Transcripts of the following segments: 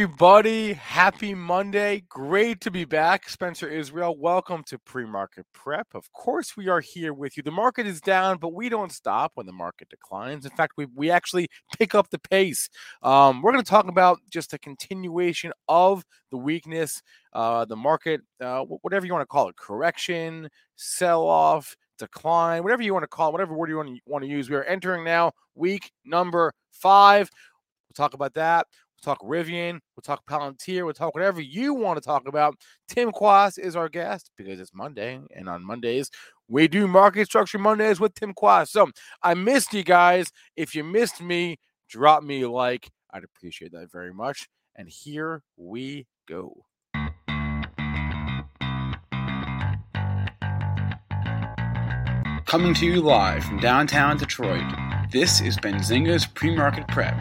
Everybody, happy Monday. Great to be back. Spencer Israel, welcome to Pre Market Prep. Of course, we are here with you. The market is down, but we don't stop when the market declines. In fact, we, we actually pick up the pace. Um, we're going to talk about just a continuation of the weakness, uh, the market, uh, whatever you want to call it correction, sell off, decline, whatever you want to call it, whatever word you want to, want to use. We are entering now week number five. We'll talk about that. We'll talk Rivian. We'll talk Palantir. We'll talk whatever you want to talk about. Tim Quast is our guest because it's Monday. And on Mondays, we do Market Structure Mondays with Tim Quast. So I missed you guys. If you missed me, drop me a like. I'd appreciate that very much. And here we go. Coming to you live from downtown Detroit, this is Benzinga's Pre-Market Prep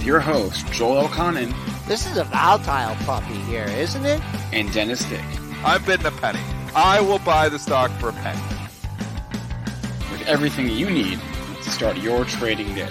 with your host, Joel Elconin. This is a volatile puppy here, isn't it? And Dennis Dick. I've bidding a penny. I will buy the stock for a penny. With everything you need to start your trading day.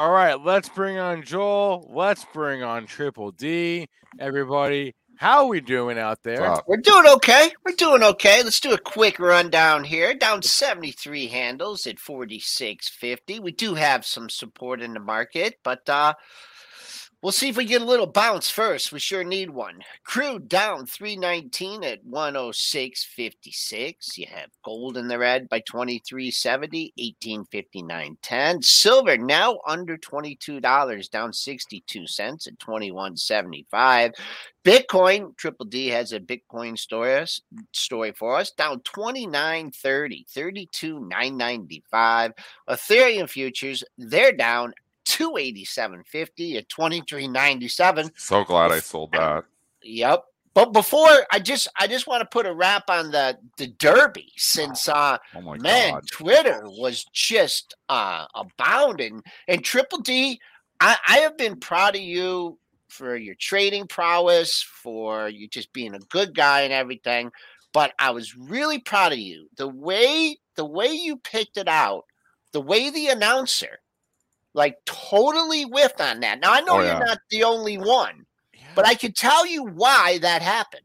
All right, let's bring on Joel. Let's bring on Triple D. Everybody, how are we doing out there? We're doing okay. We're doing okay. Let's do a quick rundown here. Down 73 handles at 46.50. We do have some support in the market, but uh We'll see if we get a little bounce first. We sure need one. Crude down 319 at 106.56. You have gold in the red by 23.70, 18.59.10. Silver now under $22, down 62 cents at 21.75. Bitcoin, Triple D has a Bitcoin story, story for us, down 29.30, 32.995. Ethereum futures, they're down 287.50 at 23.97. So glad I sold that. Yep. But before I just I just want to put a wrap on the the Derby since uh oh my man God. Twitter was just uh abounding and Triple D I, I have been proud of you for your trading prowess for you just being a good guy and everything but I was really proud of you the way the way you picked it out the way the announcer like totally whiffed on that. Now I know Oh, you're not the only one, but I can tell you why that happened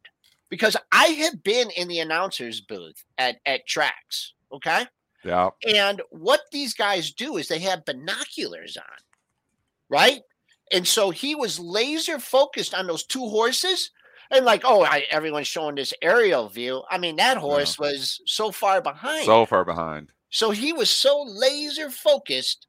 because I have been in the announcers booth at at tracks. Okay, Yeah. and what these guys do is they have binoculars on, right? And so he was laser focused on those two horses. And like, oh, I, everyone's showing this aerial view. I mean, that horse was so far behind. So far behind. So he was so laser focused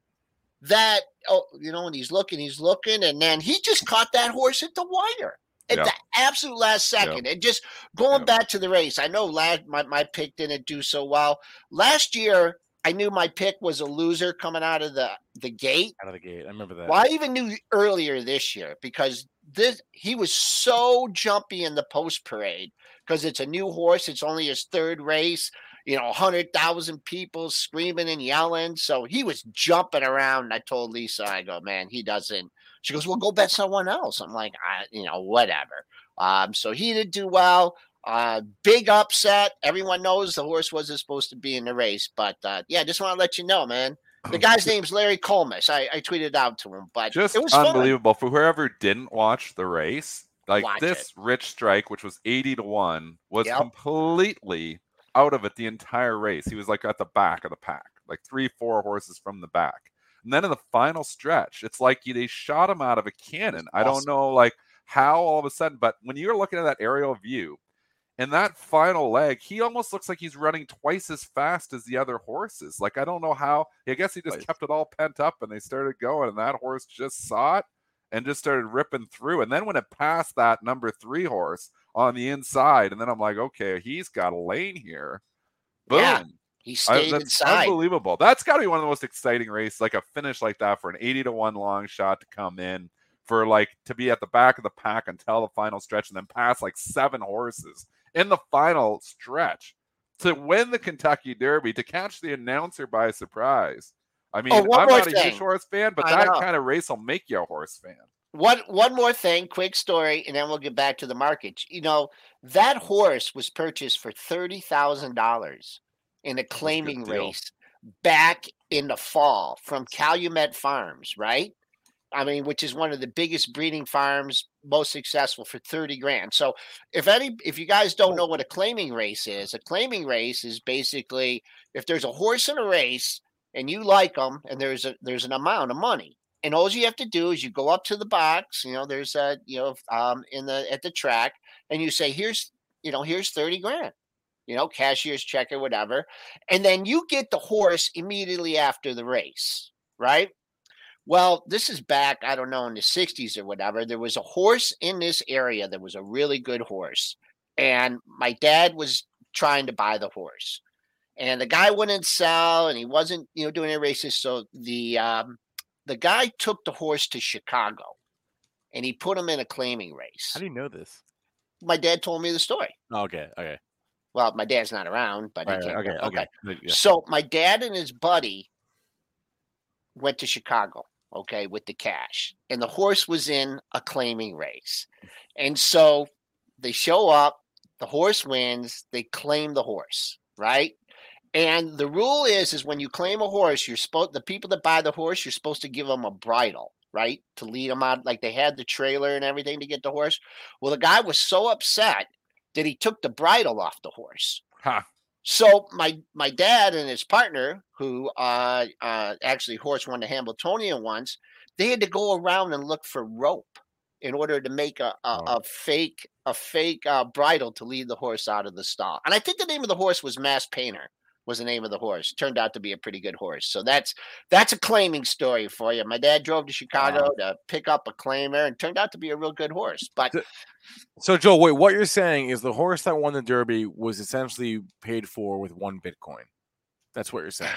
that oh, you know, when he's looking, he's looking, and then he just caught that horse at the wire at Yeah. the absolute last second. And just going Yeah. back to the race, I know last my, my pick didn't do so well. Last year, I knew my pick was a loser coming out of the the gate. Out of the gate. I remember that. Well, I even knew earlier this year because this he was so jumpy in the post parade because it's a new horse. It's only his third race. You know, hundred thousand people screaming and yelling. So he was jumping around. And I told Lisa, I go, man, he doesn't. She goes, well, go bet someone else. I'm like, I, you know, whatever. Um, so he did do well. Uh, big upset. Everyone knows the horse wasn't supposed to be in the race, but uh, yeah, just want to let you know, man. The guy's name's Larry Collmus. I, I tweeted out to him, but Just it was fun. unbelievable. For whoever didn't watch the race, like Watch this rich strike, which was 80 to 1, was Yep. completely out of it the entire race. He was like at the back of the pack, like three, four horses from the back. And then in the final stretch, it's like they shot him out of a cannon. I don't know like how all of a sudden, but when you're looking at that aerial view, in that final leg, he almost looks like he's running twice as fast as the other horses. Like I don't know how. I guess he just kept it all pent up, and they started going, and that horse just saw it and just started ripping through. And then when it passed that number three horse on the inside, and then I'm like, okay, he's got a lane here. Boom. Yeah, He I- that's inside. unbelievable. That's got to be one of the most exciting races, like a finish like that for an 80 to 1 long shot to come in for like to be at the back of the pack until the final stretch and then pass like seven horses in the final stretch to win the Kentucky Derby to catch the announcer by surprise. I oh, mean, Oh, I'm not a huge horse fan, but I that know. kind of race will make you a horse fan. One one more thing, quick story, and then we'll get back to the market. You know, that horse was purchased for thirty thousand dollars in a claiming deal. race back in the fall from Calumet Farms, right? I mean, which is one of the biggest breeding farms, most successful for 30 grand. So if any if you guys don't know what a claiming race is, a claiming race is basically if there's a horse in a race and you like them and there's a there's an amount of money and all you have to do is you go up to the box you know there's a you know um in the at the track and you say here's you know here's 30 grand you know cashier's check or whatever and then you get the horse immediately after the race right? Well this is back i don't know in the 60s or whatever there was a horse in this area that was a really good horse and my dad was trying to buy the horse and the guy wouldn't sell and he wasn't you know doing any races so the um the guy took the horse to chicago and he put him in a claiming race How do you know this? my dad told me the story Oh, okay, okay, well my dad's not around but right, right, can't- okay, okay. Yeah. so my dad and his buddy went to Chicago, okay, with the cash. And the horse was in a claiming race. And so they show up, the horse wins, they claim the horse, right? And the rule is is when you claim a horse, you're supposed the people that buy the horse, you're supposed to give them a bridle, right? To lead them out like they had the trailer and everything to get the horse. Well, the guy was so upset that he took the bridle off the horse. Ha. So my my dad and his partner, who uh, uh, actually horse won the Hambletonian once, they had to go around and look for rope in order to make a a, Oh. a fake a fake uh, bridle to lead the horse out of the stall. And I think the name of the horse was Mass Painter. Was the name of the horse? Turned out to be a pretty good horse. So that's that's a claiming story for you. My dad drove to Chicago to pick up a claimer, and turned out to be a real good horse. But So- So, Joel, wait, what you're saying is the horse that won the Derby was essentially paid for with one Bitcoin. That's what you're saying.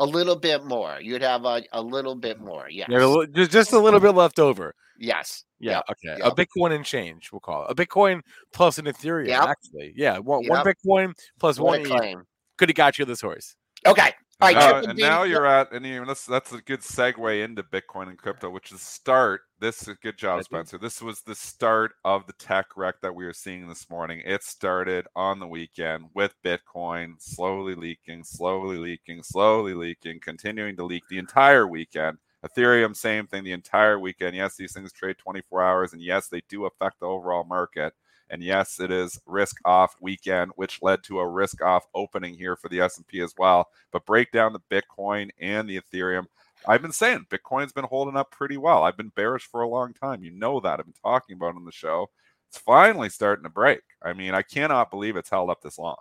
a little bit more. You'd have a, a little bit mm-hmm. more. Yes. Yeah, just, a little bit left over. Yes. Yeah, okay. yep. A Bitcoin and change, we'll call it. A Bitcoin plus an Ethereum, Yep. actually. Yeah, one, one Bitcoin plus one ETH claim. Could have got you this horse. Okay. All right. now, and now you're at, and even that's that's a good segue into Bitcoin and crypto, which is start. This is a good job, Spencer. This was the start of the tech wreck that we are seeing this morning. It started on the weekend with Bitcoin slowly leaking, slowly leaking, slowly leaking, continuing to leak the entire weekend. Ethereum, same thing the entire weekend. Yes, these things trade 24 hours, and yes, they do affect the overall market. And yes, it is risk off weekend, which led to a risk off opening here for the S&P as well. But break down the Bitcoin and the Ethereum. I've been saying Bitcoin's been holding up pretty well. I've been bearish for a long time. You know that. I've been talking about on the show. It's finally starting to break. I mean, I cannot believe it's held up this long.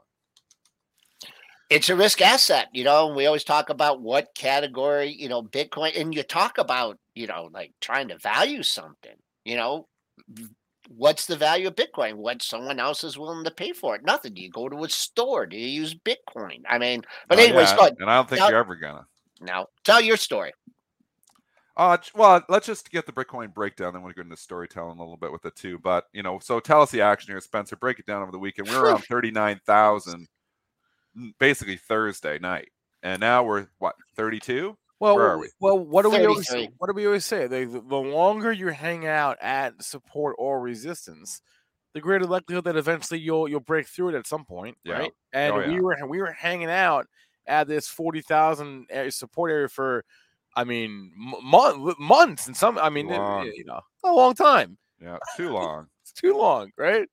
it's a risk asset, you know. We always talk about what category, you know, Bitcoin, and you talk about, you know, like trying to value something, you know, what's the value of Bitcoin? What someone else is willing to pay for it? Nothing. Do you go to a store? Do you use Bitcoin? I mean, but anyways, ahead. and I don't think Now- you're ever gonna. Now tell your story. Uh, well, let's just get the Bitcoin breakdown, then we'll go into storytelling a little bit with it too. But you know, so tell us the action here, Spencer. Break it down over the weekend. We were around thirty nine thousand, basically Thursday night, and now we're what thirty two. Well, Where are we? well, what do we always 33. what do we always say? The, the, the longer you hang out at support or resistance, the greater likelihood that eventually you'll you'll break through it at some point, Yeah. right? And Oh, we were we were hanging out at this forty thousand support area for, I mean, m- months and some. I mean, it- you know, a long time. Yeah, too long. It's too long, right?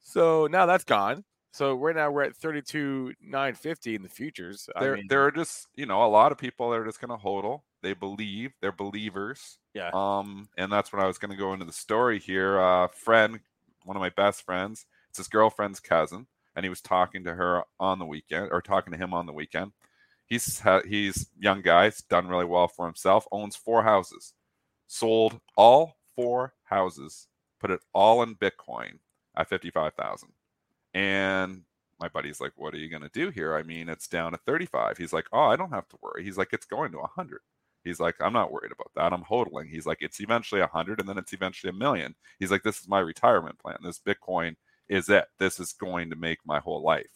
So now that's gone. So right now we're at thirty two nine fifty in the futures. I there, mean, there are just you know a lot of people that are just gonna hodl. They believe they're believers. Yeah. Um, and that's when I was gonna go into the story here. Uh, friend, one of my best friends, it's his girlfriend's cousin, and he was talking to her on the weekend, or talking to him on the weekend. He's he's young guy, he's done really well for himself. Owns four houses, sold all four houses, put it all in Bitcoin at fifty five thousand, and my buddy's like, "What are you going to do here? I mean, it's down at 35." He's like, "Oh, I don't have to worry." He's like, "It's going to 100." He's like, I'm not worried about that. I'm hodling. He's like, it's eventually hundred and then it's eventually a million. He's like, this is my retirement plan. This Bitcoin is it. This is going to make my whole life.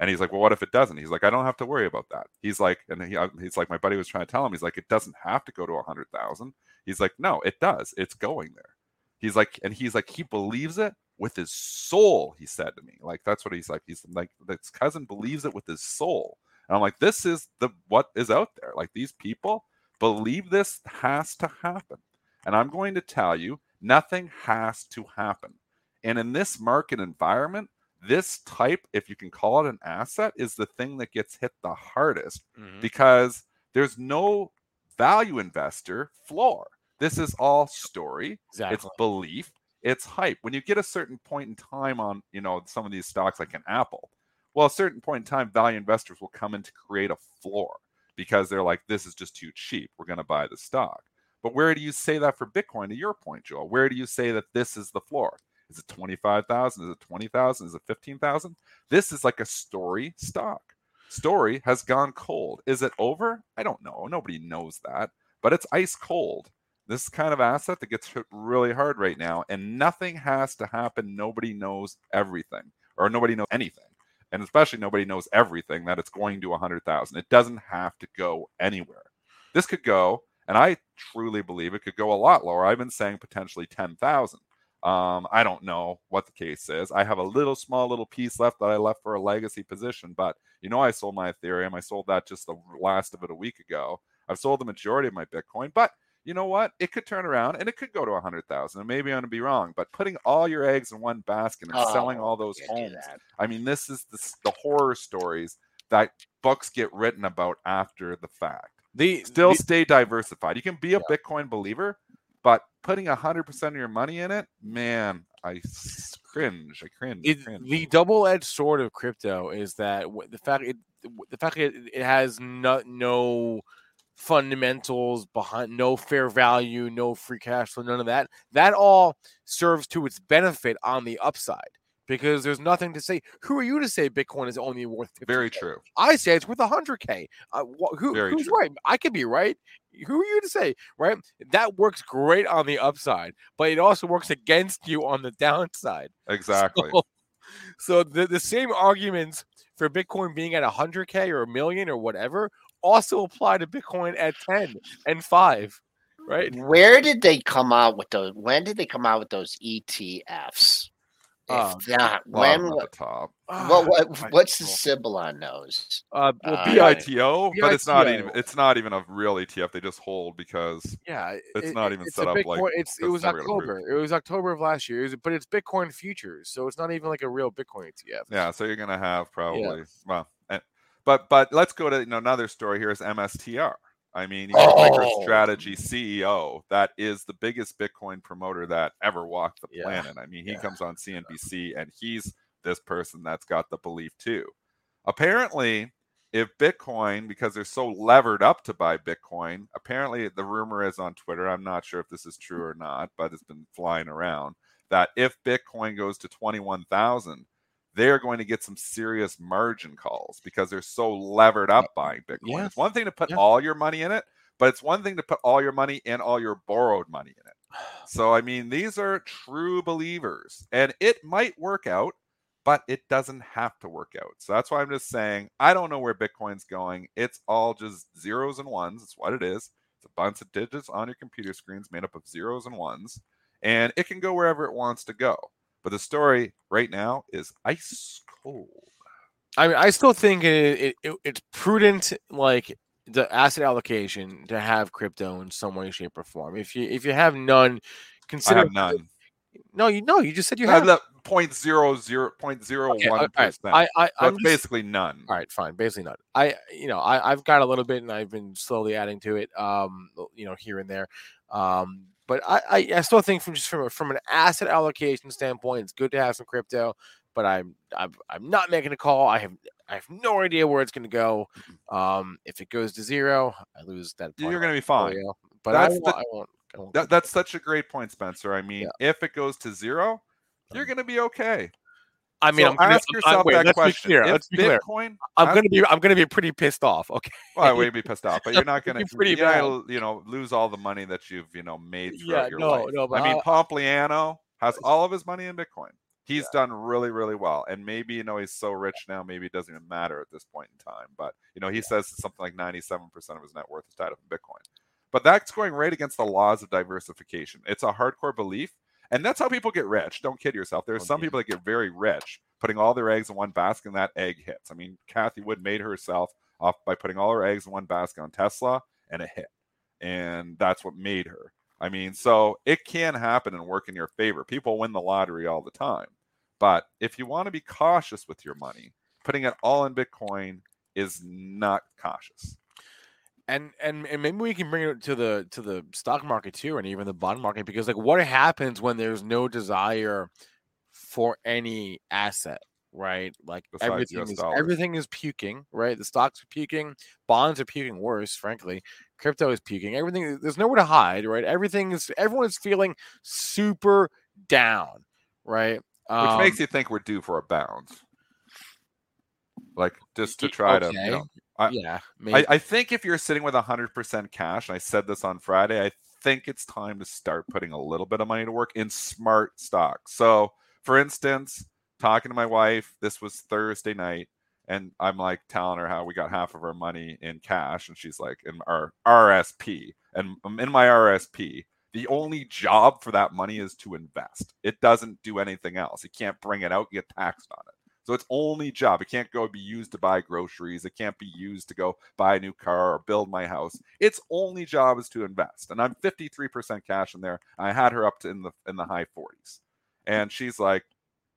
And he's like, well, what if it doesn't? He's like, I don't have to worry about that. He's like, and he, uh, he's like, my buddy was trying to tell him, he's like, it doesn't have to go to hundred thousand. He's like, no, it does. It's going there. He's like, and he's like, he believes it with his soul. He said to me, like, that's what he's like. He's like, this cousin believes it with his soul. And I'm like, this is the what is out there. Like these people believe this has to happen. And I'm going to tell you, nothing has to happen. And in this market environment, this type, if you can call it an asset, is the thing that gets hit the hardest Mhm. because there's no value investor floor. This is all story. Exactly. It's belief. It's hype. When you get a certain point in time on, you know, some of these stocks like an Apple, well, a certain point in time, value investors will come in to create a floor because they're like, this is just too cheap. We're going to buy the stock. But where do you say that for Bitcoin? To your point, Joel, where do you say that this is the floor? Is it 25,000? Is it 20,000? Is it 15,000? This is like a story stock. Story has gone cold. Is it over? I don't know. Nobody knows that, but it's ice cold. This kind of asset that gets hit really hard right now, and nothing has to happen. Nobody knows everything, or nobody knows anything, and especially nobody knows everything that it's going to 100,000. It doesn't have to go anywhere. This could go, and I truly believe it could go a lot lower. I've been saying potentially 10,000. Um, I don't know what the case is. I have a little small little piece left that I left for a legacy position, but you know, I sold my Ethereum. I sold that just the last of it a week ago. I've sold the majority of my Bitcoin, but you know what? It could turn around and it could go to a hundred thousand. And maybe I'm gonna be wrong, but putting all your eggs in one basket and selling Oh, all those homes. I mean, this is the, the horror stories that books get written about after the fact the still the- stay diversified. You can be a Bitcoin believer, but putting hundred percent of your money in it, man, I s- cringe. I cringe. I it, cringe. the double-edged sword of crypto is that the fact it the fact it, it has no, no fundamentals behind no fair value no free cash flow none of that that all serves to its benefit on the upside because there's nothing to say who are you to say bitcoin is only worth 50 Very true. I say it's worth 100k. Uh, wh- who, who's true. right? I could be right. Who are you to say, right? That works great on the upside, but it also works against you on the downside. Exactly. So, so the, the same arguments for Bitcoin being at 100k or a million or whatever also apply to Bitcoin at 10 and 5, right? Where did they come out with those? When did they come out with those ETFs? If Oh, not, Bottom when? at What, the top. what, what- what's the symbol on those? Uh, well, Uh, BI BITO, but it's not even it's not even a real ETF. They just hold because Yeah, It's it- not even it's set a up like- it's it was never gonna prove. October. It was October of last year. It was, but it's Bitcoin futures, so it's not even like a real Bitcoin ETF. yeah. So you're gonna have probably well, eh, but but let's go to you know another story here is MSTR. I mean, you got Oh. MicroStrategy CEO that is the biggest Bitcoin promoter that ever walked the Yeah. planet. I mean, he Yeah. comes on CNBC and he's this person that's got the belief too. Apparently, if Bitcoin, because they're so levered up to buy Bitcoin, apparently the rumor is on Twitter. I'm not sure if this is true or not, but it's been flying around that if Bitcoin goes to 21,000, they're going to get some serious margin calls because they're so levered up buying Bitcoin. Yeah. It's one thing to put all your money in it, but it's one thing to put all your money and all your borrowed money in it. So, I mean, these are true believers, and it might work out, but it doesn't have to work out. So that's why I'm just saying I don't know where Bitcoin's going. It's all just zeros and ones. It's what it is. It's a bunch of digits on your computer screens made up of zeros and ones, and it can go wherever it wants to go. But the story right now is ice cold. I mean, I still think it, it, it it's prudent, like the asset allocation, to have crypto in some way, shape, or form. If you if you have none, I consider have none. No, you know, you just said you I have. have point zero zero point zero Okay, one all right, percent. I, I, So just- basically none. All right, fine. Basically not. I, you know, I, I've got a little bit, and I've been slowly adding to it. Um, you know, here and there. Um, but I, I, I still think from just from a, from an asset allocation standpoint, it's good to have some crypto. But I'm, I'm, I'm not making a call. I have, I have no idea where it's going to go. Um, if it goes to zero, I lose that. You're going to be fine. But I That's won't, the- I won't. I won't That, that's such a great point, Spencer. I mean, Yeah. if it goes to zero, you're Um, going to be okay. I mean, So I'm gonna, ask I'm- yourself wait, that let's question. Be clear. If Let's be clear. Bitcoin, I'm ask- gonna be I'm gonna be pretty pissed off. Okay. Well, I would be pissed off, but you're not gonna pretty you're not gonna, you know lose all the money that you've you know made throughout Yeah, your no, life. no, but I mean, Pompliano has all of his money in Bitcoin. He's done really, really well, and maybe you know he's so rich now, maybe it doesn't even matter at this point in time. But you know, he says something like 97% of his net worth is tied up in Bitcoin. But that's going right against the laws of diversification. It's a hardcore belief, and that's how people get rich. Don't kid yourself. There's Oh, some people that get very rich putting all their eggs in one basket, and that egg hits. I mean, Cathie Wood made herself off by putting all her eggs in one basket on Tesla, and it hit. And that's what made her. I mean, so it can happen and work in your favor. People win the lottery all the time. But if you want to be cautious with your money, putting it all in Bitcoin is not cautious. And and and maybe we can bring it to the to the stock market too and even the bond market because like what happens when there's no desire for any asset right? Like Besides everything is dollars. everything is puking right? The stocks are puking bonds are puking worse frankly. Crypto is puking. Everything there's nowhere to hide right? Everything is everyone is feeling super down right? Which um makes you think we're due for a bounce. Like just to try to, you know, I- yeah maybe. I, I think if you're sitting with 100% cash, and I said this on Friday, I think it's time to start putting a little bit of money to work in smart stocks. So, for instance, talking to my wife, this was Thursday night, and I'm like telling her how we got half of our money in cash, and she's like, in our RSP. And um, in my RSP, the only job for that money is to invest. It doesn't do anything else. You can't bring it out, get taxed on it. So its only job, it can't go be used to buy groceries. It can't be used to go buy a new car or build my house. Its only job is to invest. And I'm 53% cash in there. I had her up to in the in the high 40s. And she's like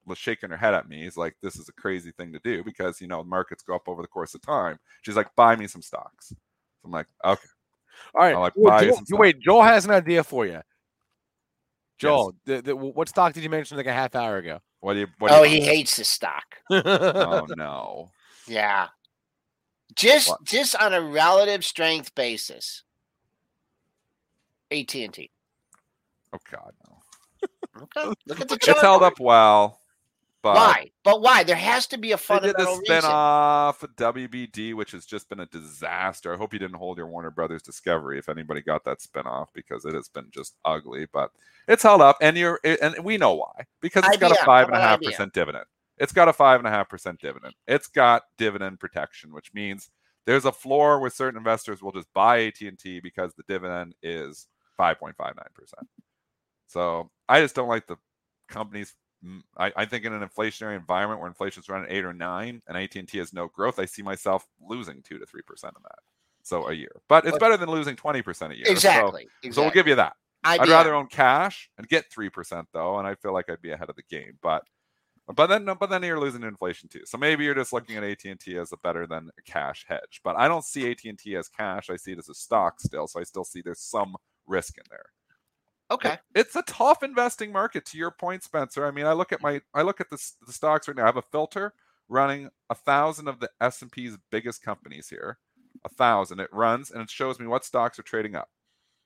was shaking her head at me. He's like, this is a crazy thing to do because you know markets go up over the course of time. She's like, buy me some stocks. I'm like, okay. all right like Well, Joel- wait joel has an idea for you joel the, the, what stock did you mention like a half hour ago What do you what do Oh, you he hates the stock. Oh no. Yeah. Just What? just on a relative strength basis. AT and T. Oh god, no. Okay. Look at the chart. It's held up well, but Why? But why? There has to be a fundamental They did the spin reason. WBD, which has just been a disaster. I hope you didn't hold your Warner Brothers Discovery if anybody got that spin off because it has been just ugly. But it's held up, and you're and we know why because it's got a five and a half IBM? percent dividend. It's got a five and a half percent dividend. It's got dividend protection, which means there's a floor where certain investors will just buy AT and T because the dividend is five point five nine percent. So I just don't like the companies. I, I think in an inflationary environment where inflation's running eight or nine and AT and T has no growth, I see myself losing two to three percent of that. So a year, but it's But- better than losing twenty percent a year. So- Exactly. So, we'll give you that. I'd IBM. rather own cash and get three percent though, and I feel like I'd be ahead of the game. But but then but then you're losing inflation too. So maybe you're just looking at AT and T as a better than a cash hedge. But I don't see AT and T as cash. I see it as a stock still. So I still see there's some risk in there Okay. it's a tough investing market to your point spencer. I mean i look at my i look at the, the stocks right now. I have a filter running a thousand of the s&p's biggest companies here a thousand. It runs and it shows me what stocks are trading up.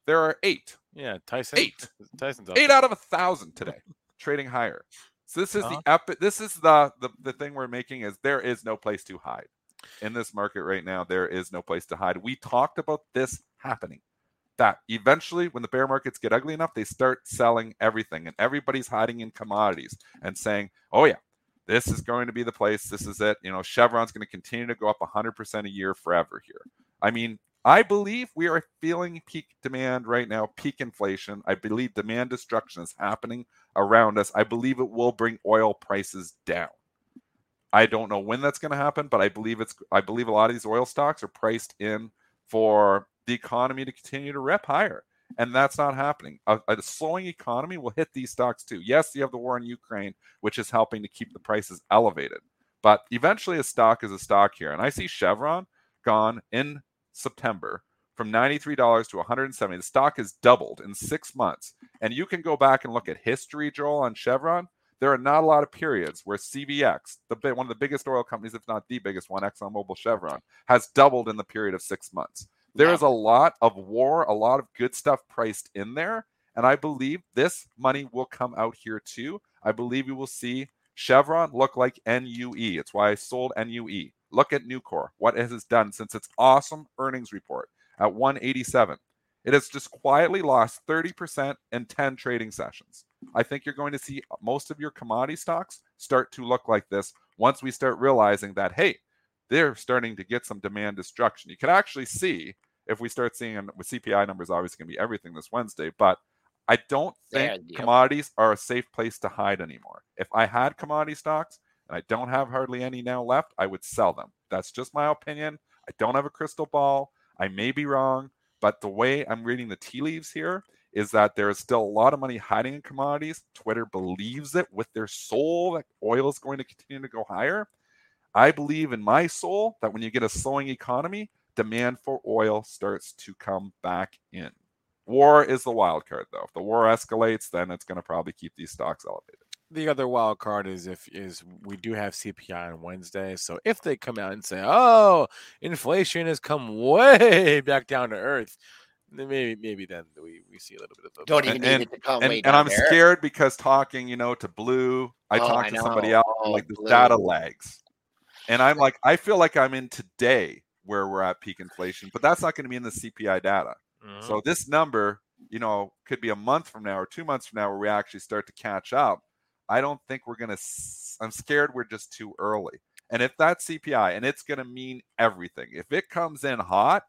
There are eight. Yeah tyson Eight. tyson's up eight out of a thousand today trading higher. So this is Uh-huh. the epic this is the, the the thing we're making is there is no place to hide. In this market right now there is no place to hide. We talked about this happening that eventually when the bear markets get ugly enough they start selling everything and everybody's hiding in commodities and saying oh yeah this is going to be the place this is it you know chevron's going to continue to go up 100% a year forever here. I mean i believe we are feeling peak demand right now peak inflation. I believe demand destruction is happening around us. I believe it will bring oil prices down. I don't know when that's going to happen but i believe it's i believe a lot of these oil stocks are priced in for the economy to continue to rip higher. And that's not happening. A, a slowing economy will hit these stocks too. Yes, you have the war in Ukraine, which is helping to keep the prices elevated. But eventually, a stock is a stock here. And I see Chevron gone in September from $93 to 170. The stock has doubled in six months. And you can go back and look at history, Joel, on Chevron. There are not a lot of periods where CVX, the one of the biggest oil companies, if not the biggest one, ExxonMobil Chevron, has doubled in the period of six months. There is a lot of war, a lot of good stuff priced in there. And I believe this money will come out here too. I believe you will see Chevron look like NUE. It's why I sold NUE. Look at Nucor, what has it has done since its awesome earnings report at 187. It has just quietly lost 30% in 10 trading sessions. I think you're going to see most of your commodity stocks start to look like this once we start realizing that, hey, they're starting to get some demand destruction. You can actually see if we start seeing with CPI numbers, obviously going to be everything this Wednesday, but I don't think yeah, commodities are a safe place to hide anymore. If I had commodity stocks and I don't have hardly any now left, I would sell them. That's just my opinion. I don't have a crystal ball. I may be wrong, but the way I'm reading the tea leaves here is that there is still a lot of money hiding in commodities. Twitter believes it with their soul that oil is going to continue to go higher. I believe in my soul that when you get a slowing economy, demand for oil starts to come back in. War is the wild card, though. If the war escalates, then it's going to probably keep these stocks elevated. The other wild card is if is we do have CPI on Wednesday. So if they come out and say, "Oh, inflation has come way back down to earth," then maybe maybe then we, we see a little bit of a don't even and, need it to come and, and I'm there. scared because talking, you know, to Blue, I oh, talked I to somebody else oh, like the data lags, and I'm like, I feel like I'm in today where we're at peak inflation, but that's not going to be in the CPI data. Mm-hmm. So this number, you know, could be a month from now or two months from now where we actually start to catch up. I don't think we're going to, I'm scared we're just too early. And if that's CPI and it's going to mean everything, if it comes in hot,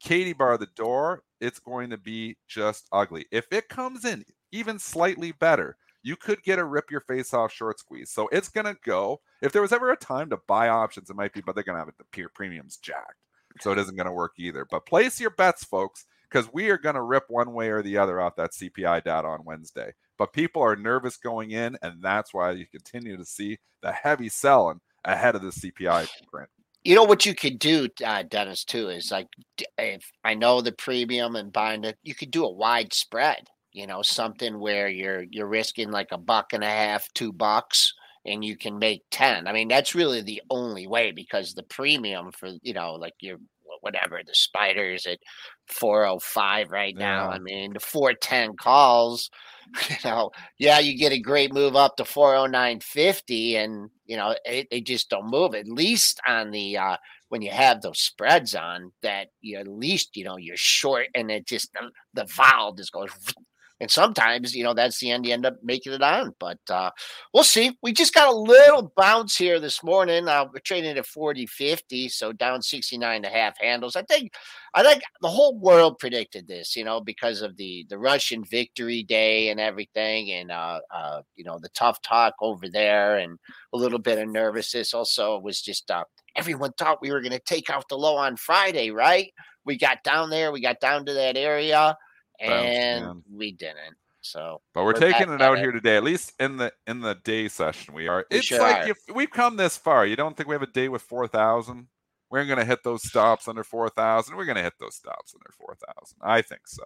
Katie bar the door, it's going to be just ugly. If it comes in even slightly better, you could get a rip your face off short squeeze. So it's going to go. If there was ever a time to buy options, it might be, but they're going to have it the peer premiums jacked. So it isn't going to work either. But place your bets, folks because we are going to rip one way or the other off that CPI data on Wednesday. But people are nervous going in, and that's why you continue to see the heavy selling ahead of the CPI print. You know what you could do, uh, Dennis, too, is like if I know the premium and buying it, you could do a wide spread. You know, something where you're you're risking like a buck and a half, two bucks, and you can make ten. I mean, that's really the only way because the premium for you know, like your whatever the spiders at 405 right now. Yeah. I mean, the 410 calls, you know, yeah, you get a great move up to 409.50 and, you know, it, they just don't move. At least on the, uh, when you have those spreads on that you at least, you know, you're short and it just, the, the vol just goes and sometimes, you know, that's the end you end up making it on. But uh, we'll see. We just got a little bounce here this morning. Uh, we're trading at 40 50, so down 69 and a half handles. I think I think the whole world predicted this, you know, because of the the Russian victory day and everything, and uh, uh, you know, the tough talk over there and a little bit of nervousness. Also, was just uh, everyone thought we were going to take out the low on Friday, right? We got down there, we got down to that area and we didn't. So, but we're, we're taking it out here today. At least in the in the day session, we are. We it's sure like are. if we've come this far. You don't think we have a day with four thousand? We're going to hit those stops under four thousand. We're going to hit those stops under four thousand. I think so.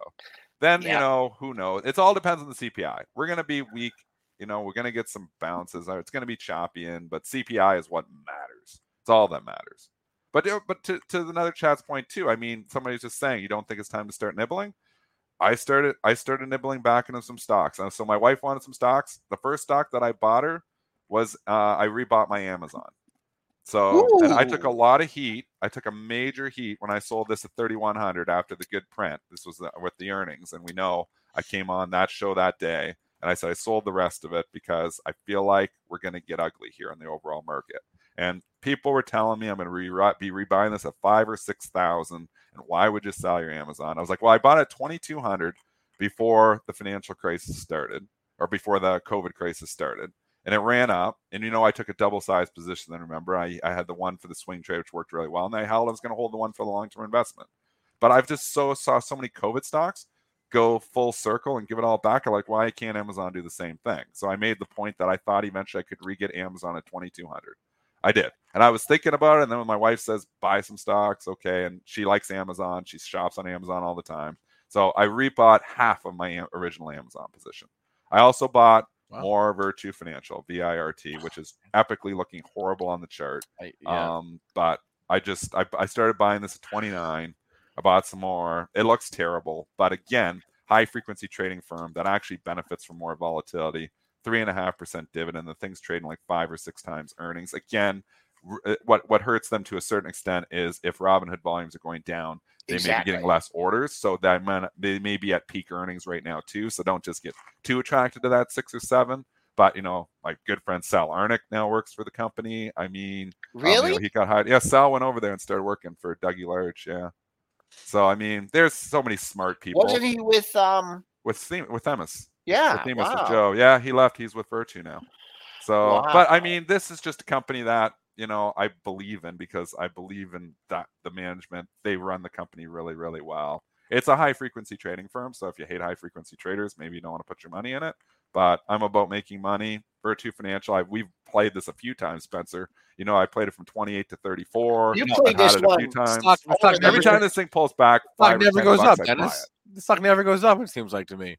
Then yeah. you know who knows. It all depends on the CPI. We're going to be weak. You know, we're going to get some bounces. Uh, it's going to be choppy in, but CPI is what matters. It's all that matters. But but to, to another chat's point too. I mean, somebody's just saying you don't think it's time to start nibbling. I started I started nibbling back into some stocks. And so my wife wanted some stocks. The first stock that I bought her was uh, I rebought my Amazon. So and I took a lot of heat. I took a major heat when I sold this at 3100 after the good print. This was the, with the earnings and we know I came on that show that day and I said I sold the rest of it because I feel like we're going to get ugly here in the overall market. And people were telling me I'm going to re- be rebuying this at five or six thousand, and why would you sell your Amazon? I was like, well, I bought two hundred before the financial crisis started, or before the COVID crisis started, and it ran up. And you know, I took a double sized position. Then remember, I, I had the one for the swing trade, which worked really well, and I held. I was going to hold the one for the long term investment. But I've just so saw so many COVID stocks go full circle and give it all back. I'm like, why can't Amazon do the same thing? So I made the point that I thought eventually I could re get Amazon at 2200. I did. And I was thinking about it. And then when my wife says, buy some stocks, okay. And she likes Amazon, she shops on Amazon all the time. So I rebought half of my original Amazon position. I also bought wow. more Virtu Financial, VIRT, which is epically looking horrible on the chart. I, yeah. Um, but I just, I, I started buying this at 29. I bought some more. It looks terrible. But again, high frequency trading firm that actually benefits from more volatility three and a half percent dividend. The thing's trading like five or six times earnings. Again, uh, what what hurts them to a certain extent is if Robinhood volumes are going down, they exactly. may be getting less orders. So that might, they may be at peak earnings right now too. So don't just get too attracted to that six or seven. But you know, my good friend Sal Arnuk now works for the company. I mean, really, um, you know, he got hired. Yeah, Sal went over there and started working for Dougie Large. Yeah. So I mean, there's so many smart people. Wasn't he with um with with Themis? Yeah, with Themis wow. Joe. Yeah, he left. He's with Virtu now. So, wow. but I mean, this is just a company that you know I believe in because I believe in that the management. They run the company really, really well. It's a high frequency trading firm, so if you hate high frequency traders, maybe you don't want to put your money in it but I'm about making money. Virtu Financial, I, we've played this a few times, Spencer. You know, I played it from 28 to 34. You played this one. a few times. Stock, stock Every never, time this thing pulls back, stock never goes up, Dennis. The stock never goes up. It seems like to me.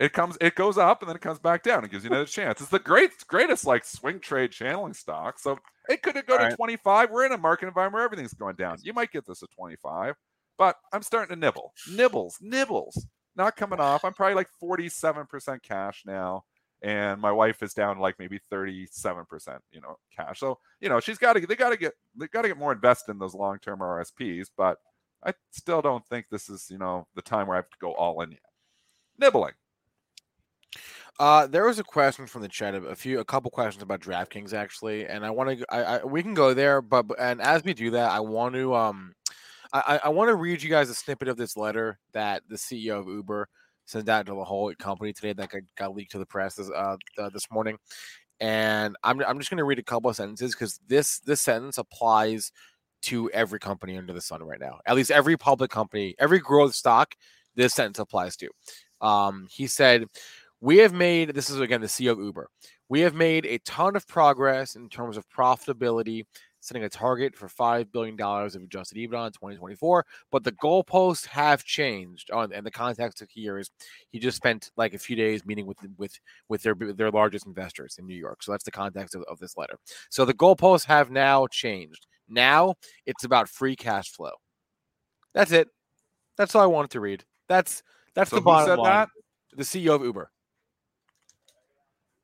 It comes, it goes up, and then it comes back down. It gives you another chance. It's the great, greatest like swing trade channeling stock. So it could go All to right. 25. We're in a market environment where everything's going down. You might get this at 25, but I'm starting to nibble, nibbles, nibbles not coming off. I'm probably like 47% cash now. And my wife is down like maybe 37%, you know, cash. So, you know, she's got to, they got to get, they got to get more invested in those long term RSPs. But I still don't think this is, you know, the time where I have to go all in yet. Nibbling. Uh, there was a question from the chat, a few, a couple questions about DraftKings actually, and I want to, I, I, we can go there, but and as we do that, I want to, um, I, I want to read you guys a snippet of this letter that the CEO of Uber sent out to the whole company today that got, got leaked to the press this, uh, this morning. And I'm, I'm just going to read a couple of sentences because this this sentence applies to every company under the sun right now. At least every public company, every growth stock, this sentence applies to. Um, he said, "We have made this is again the CEO of Uber. We have made a ton of progress in terms of profitability setting a target for $5 billion of adjusted EBITDA in 2024. But the goalposts have changed. On, and the context of here is he just spent like a few days meeting with with with their their largest investors in New York. So that's the context of, of this letter. So the goalposts have now changed. Now it's about free cash flow. That's it. That's all I wanted to read. That's that's so the bottom line. That? The CEO of Uber.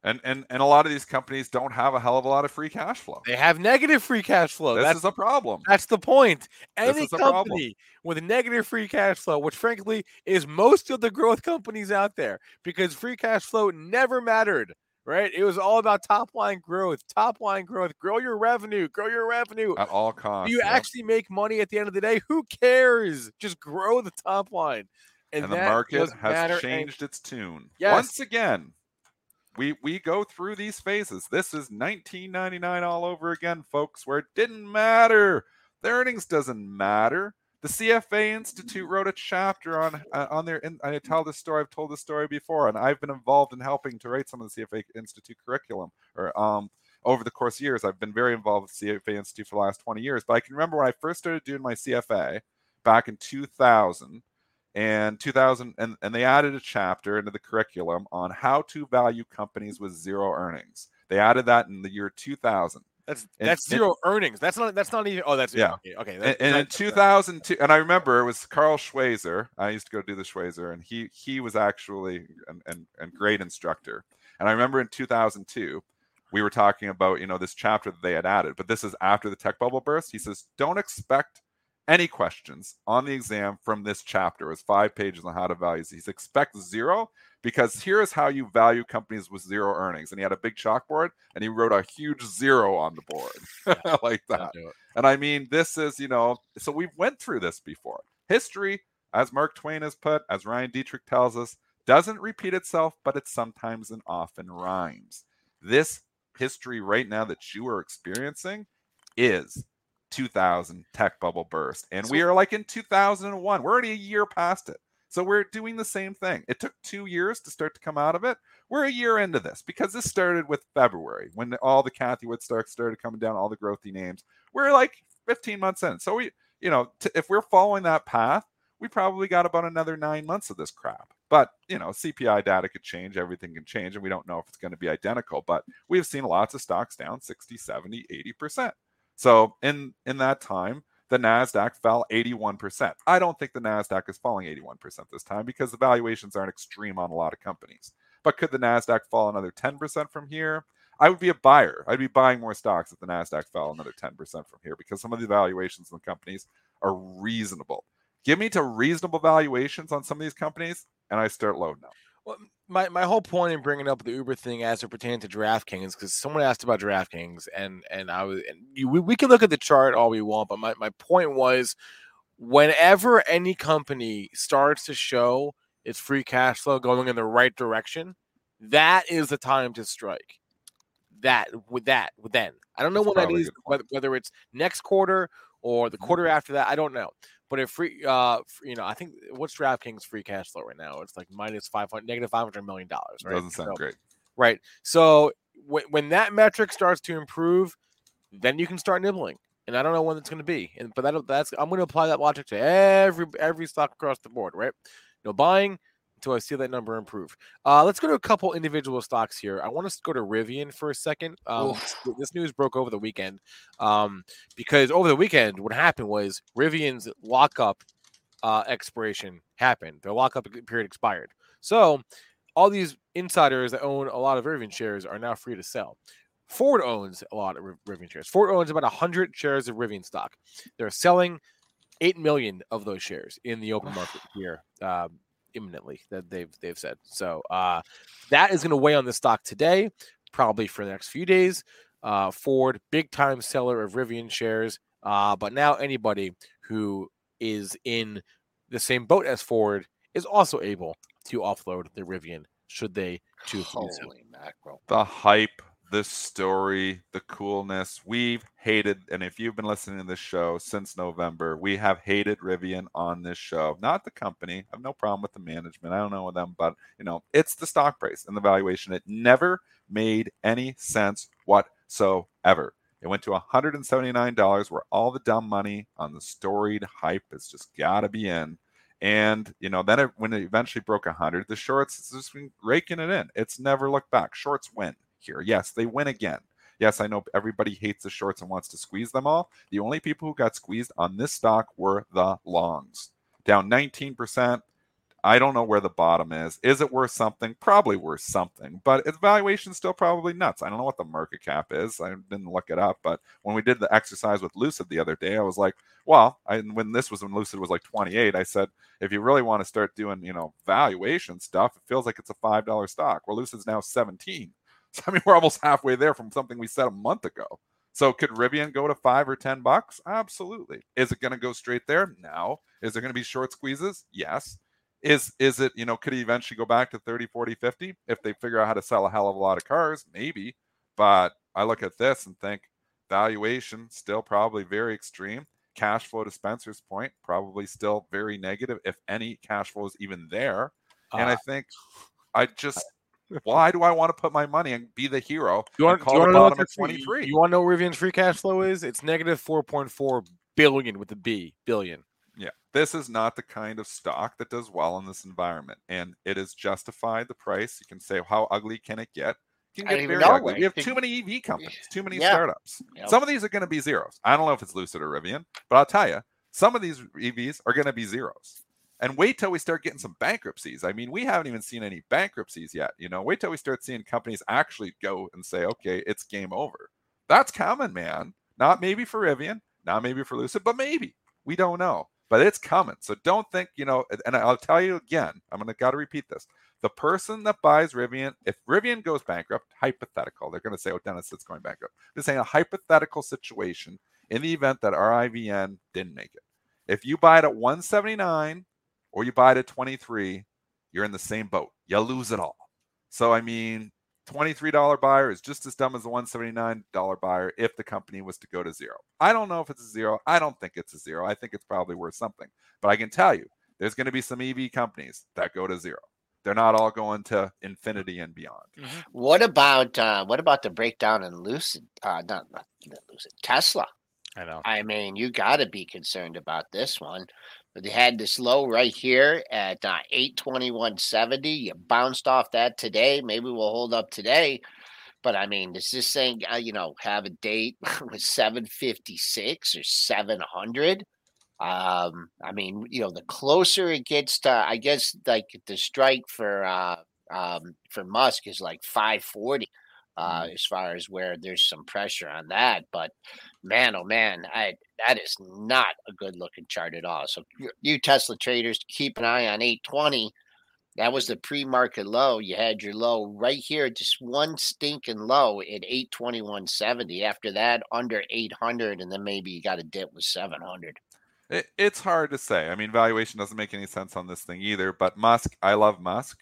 And and and a lot of these companies don't have a hell of a lot of free cash flow. They have negative free cash flow. This that's is a problem. That's the point. Any company with negative free cash flow, which frankly is most of the growth companies out there, because free cash flow never mattered. Right? It was all about top line growth, top line growth, grow your revenue, grow your revenue at all costs. Do you actually make money at the end of the day? Who cares? Just grow the top line. And, and the market has changed and, its tune. Yes. Once again, we we go through these phases. This is 1999 all over again, folks, where it didn't matter. The earnings doesn't matter. The CFA Institute wrote a chapter on uh, on their. In, I tell this story. I've told this story before, and I've been involved in helping to write some of the CFA Institute curriculum. Or um, over the course of years, I've been very involved with CFA Institute for the last 20 years. But I can remember when I first started doing my CFA back in 2000 and 2000 and, and they added a chapter into the curriculum on how to value companies with zero earnings. They added that in the year 2000 that's and, that's zero and, earnings. That's not that's not even oh that's yeah. okay, okay that, and, and in 2002 and i remember it was carl Schweser i used to go do the Schweser and he he was actually an, an, an great instructor. And i remember in 2002 we were talking about you know this chapter that they had added but this is after the tech bubble burst. He says don't expect any questions on the exam from this chapter. It's five pages on how to value these. Expect zero because here is how you value companies with zero earnings. And he had a big chalkboard and he wrote a huge zero on the board like that. And I mean, this is, you know, so we've went through this before. History, as Mark Twain has put, as Ryan Detrick tells us, doesn't repeat itself, but it sometimes and often rhymes. This history right now that you are experiencing is 2000 tech bubble burst. And so, we are like in 2001. We're already a year past it. So we're doing the same thing. It took two years to start to come out of it. We're a year into this because this started with February when all the Cathie Wood stocks started coming down, all the growthy names. We're like 15 months in. So we, you know, t- if we're following that path, we probably got about another nine months of this crap. But, you know, CPI data could change, everything can change, and we don't know if it's going to be identical. But we've seen lots of stocks down 60, 70, 80%. So in in that time, the Nasdaq fell 81%. I don't think the Nasdaq is falling 81% this time because the valuations aren't extreme on a lot of companies. But could the Nasdaq fall another 10% from here? I would be a buyer. I'd be buying more stocks if the Nasdaq fell another 10% from here because some of the valuations in the companies are reasonable. Give me to reasonable valuations on some of these companies, and I start loading up. Well, my, my whole point in bringing up the Uber thing as it pertains to DraftKings, because someone asked about DraftKings, and and I was and you, we, we can look at the chart all we want, but my, my point was whenever any company starts to show its free cash flow going in the right direction, that is the time to strike. That with that with then I don't know That's when that is whether, whether it's next quarter or the Mhm. quarter after that. I don't know. But if free, uh, you know, I think what's DraftKings free cash flow right now? It's like minus five hundred, negative five hundred million dollars. Right? Doesn't sound So- great. Right. So when when that metric starts to improve, then you can start nibbling. And I don't know when it's going to be. And but that that's I'm going to apply that logic to every every stock across the board. Right. No buying until I see that number improve. Uh, let's go to a couple individual stocks here. I want to go to Rivian for a second. Um, this news broke over the weekend um, because over the weekend, what happened was Rivian's lockup uh, expiration happened. Their lockup period expired. So all these insiders that own a lot of Rivian shares are now free to sell. Ford owns a lot of Rivian shares. Ford owns about 100 shares of Rivian stock. They're selling 8 million of those shares in the open market here um, imminently that they've they've said. So uh, that is going to weigh on the stock today, probably for the next few days. Uh, Ford, big time seller of Rivian shares, uh, but now anybody who is in the same boat as Ford is also able to offload the Rivian should they choose to. Holy mackerel. the hype, the story, the coolness. We've hated, and if you've been listening to this show since November, we have hated Rivian on this show. Not the company. I have no problem with the management. I don't know them, but you know, it's the stock price and the valuation. It never made any sense whatsoever. It went to $179 where all the dumb money on the storied hype has just got to be in. And you know, then it, when it eventually broke 100, the shorts it's just been raking it in. It's never looked back. Shorts win here. Yes, they win again. Yes, I know everybody hates the shorts and wants to squeeze them all. The only people who got squeezed on this stock were the longs, down 19%. I don't know where the bottom is. Is it worth something? Probably worth something, but its valuation is still probably nuts. I don't know what the market cap is. I didn't look it up, but when we did the exercise with Lucid the other day, I was like, well, I, when this was when Lucid was like 28, I said, if you really want to start doing, you know, valuation stuff, it feels like it's a five dollar stock. Well, Lucid's now 17. So I mean, we're almost halfway there from something we said a month ago. So could Rivian go to five or ten bucks? Absolutely. Is it going to go straight there? No. Is there going to be short squeezes? Yes. Is is it, you know, could he eventually go back to 30, 40, 50 if they figure out how to sell a hell of a lot of cars? Maybe. But I look at this and think valuation still probably very extreme. Cash flow to Spencer's point, probably still very negative, if any cash flow is even there. And I Uh, think I just why do I want to put my money and be the hero you want, and call you the want to know what bottom at their free- 23? You want to know what Rivian's free cash flow is? It's negative 4.4 billion with a B billion. Yeah, this is not the kind of stock that does well in this environment, and it is justified. The price you can say, how ugly can it get? It can get even very ugly. like, We have too many EV companies, too many Yeah. startups. Yep. Some of these are going to be zeros. I don't know if it's Lucid or Rivian, but I'll tell you, some of these EVs are going to be zeros. And wait till we start getting some bankruptcies. I mean, we haven't even seen any bankruptcies yet. You know, wait till we start seeing companies actually go and say, okay, it's game over. That's coming, man. Not maybe for Rivian, not maybe for Lucid, but maybe. We don't know. But it's coming. So don't think, you know, and I'll tell you again, I'm gonna gotta repeat this. The person that buys Rivian, if Rivian goes bankrupt, hypothetical, they're gonna say, Oh, Dennis, it's going bankrupt. They're saying a hypothetical situation in the event that RIVN didn't make it. If you buy it at 179 or you buy it at 23, you're in the same boat. You lose it all. So I mean, $23 buyer is just as dumb as the $179 buyer if the company was to go to zero. I don't know if it's a zero. I don't think it's a zero. I think it's probably worth something. But I can tell you, there's going to be some EV companies that go to zero. They're not all going to infinity and beyond. What about uh, what about the breakdown in Lucid? Uh, not, not not Lucid, Tesla. I know. I mean, you got to be concerned about this one. They had this low right here at uh, eight twenty one seventy. You bounced off that today. Maybe we'll hold up today. But I mean, does this thing, uh, you know, have a date with seven fifty six or seven hundred? Um, I mean, you know, the closer it gets to, I guess, like the strike for uh, um, for Musk is like 540 uh, Mm-hmm. as far as where there's some pressure on that. But man, oh man, I, that is not a good looking chart at all. So you- Tesla traders, keep an eye on 820. That was the pre-market low. You had your low right here, just one stinking low at 821.70. After that, under 800, and then maybe you got a dip with 700. It, it's hard to say. I mean, valuation doesn't make any sense on this thing either. But Musk, I love Musk,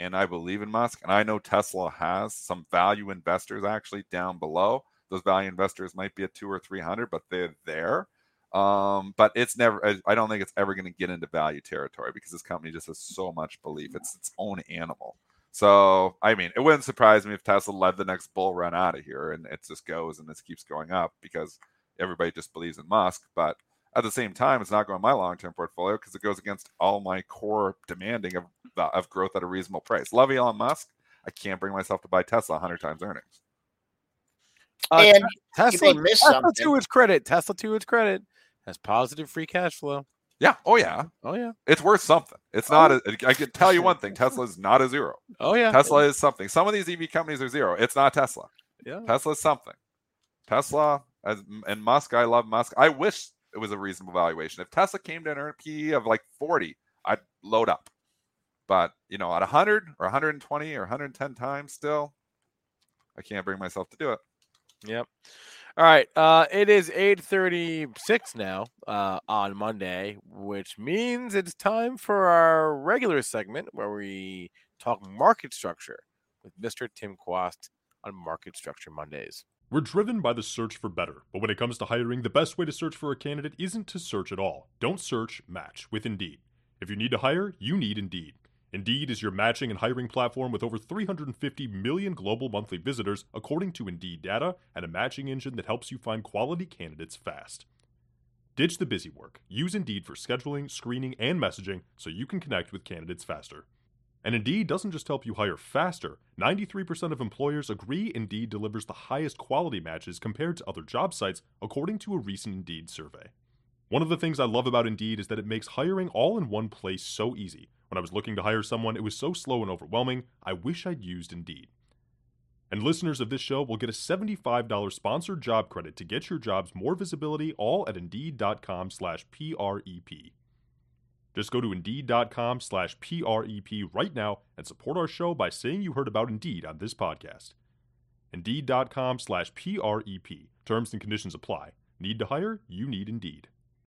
and I believe in Musk, and I know Tesla has some value investors actually down below. Those value investors might be at two or three hundred, but they're there. Um, but it's never. I- don't think it's ever going to get into value territory because this company just has so much belief. It's its own animal. So I mean, it wouldn't surprise me if Tesla led the next bull run out of here, and it just goes and this keeps going up because everybody just believes in Musk. But at the same time, it's not going my long-term portfolio because it goes against all my core demanding of of growth at a reasonable price. Love Elon Musk. I can't bring myself to buy Tesla 100 times earnings. Uh, and Tesla, may miss Tesla something. to its credit, Tesla to its credit, has positive free cash flow. Yeah. Oh yeah. Oh yeah. It's worth something. It's not. A, I can tell you one thing. Tesla is not a zero. Oh yeah. Tesla is something. Some of these EV companies are zero. It's not Tesla. Yeah. Tesla is something. Tesla as and Musk. I love Musk. I wish it was a reasonable valuation. If Tesla came to an earn PE of like 40, I'd load up. But you know, at 100 or 120 or 110 times, still, I can't bring myself to do it. Yep. All right. Uh, it is 8:36 now uh, on Monday, which means it's time for our regular segment where we talk market structure with Mr. Tim Quast on Market Structure Mondays. We're driven by the search for better, but when it comes to hiring, the best way to search for a candidate isn't to search at all. Don't search, match with Indeed. If you need to hire, you need Indeed. Indeed is your matching and hiring platform with over 350 million global monthly visitors, according to Indeed data, and a matching engine that helps you find quality candidates fast. Ditch the busy work. Use Indeed for scheduling, screening, and messaging so you can connect with candidates faster. And Indeed doesn't just help you hire faster. 93% of employers agree Indeed delivers the highest quality matches compared to other job sites, according to a recent Indeed survey. One of the things I love about Indeed is that it makes hiring all in one place so easy. When I was looking to hire someone, it was so slow and overwhelming, I wish I'd used Indeed. And listeners of this show will get a $75 sponsored job credit to get your jobs more visibility all at Indeed.com slash PREP. Just go to Indeed.com slash PREP right now and support our show by saying you heard about Indeed on this podcast. Indeed.com slash PREP. Terms and conditions apply. Need to hire? You need Indeed.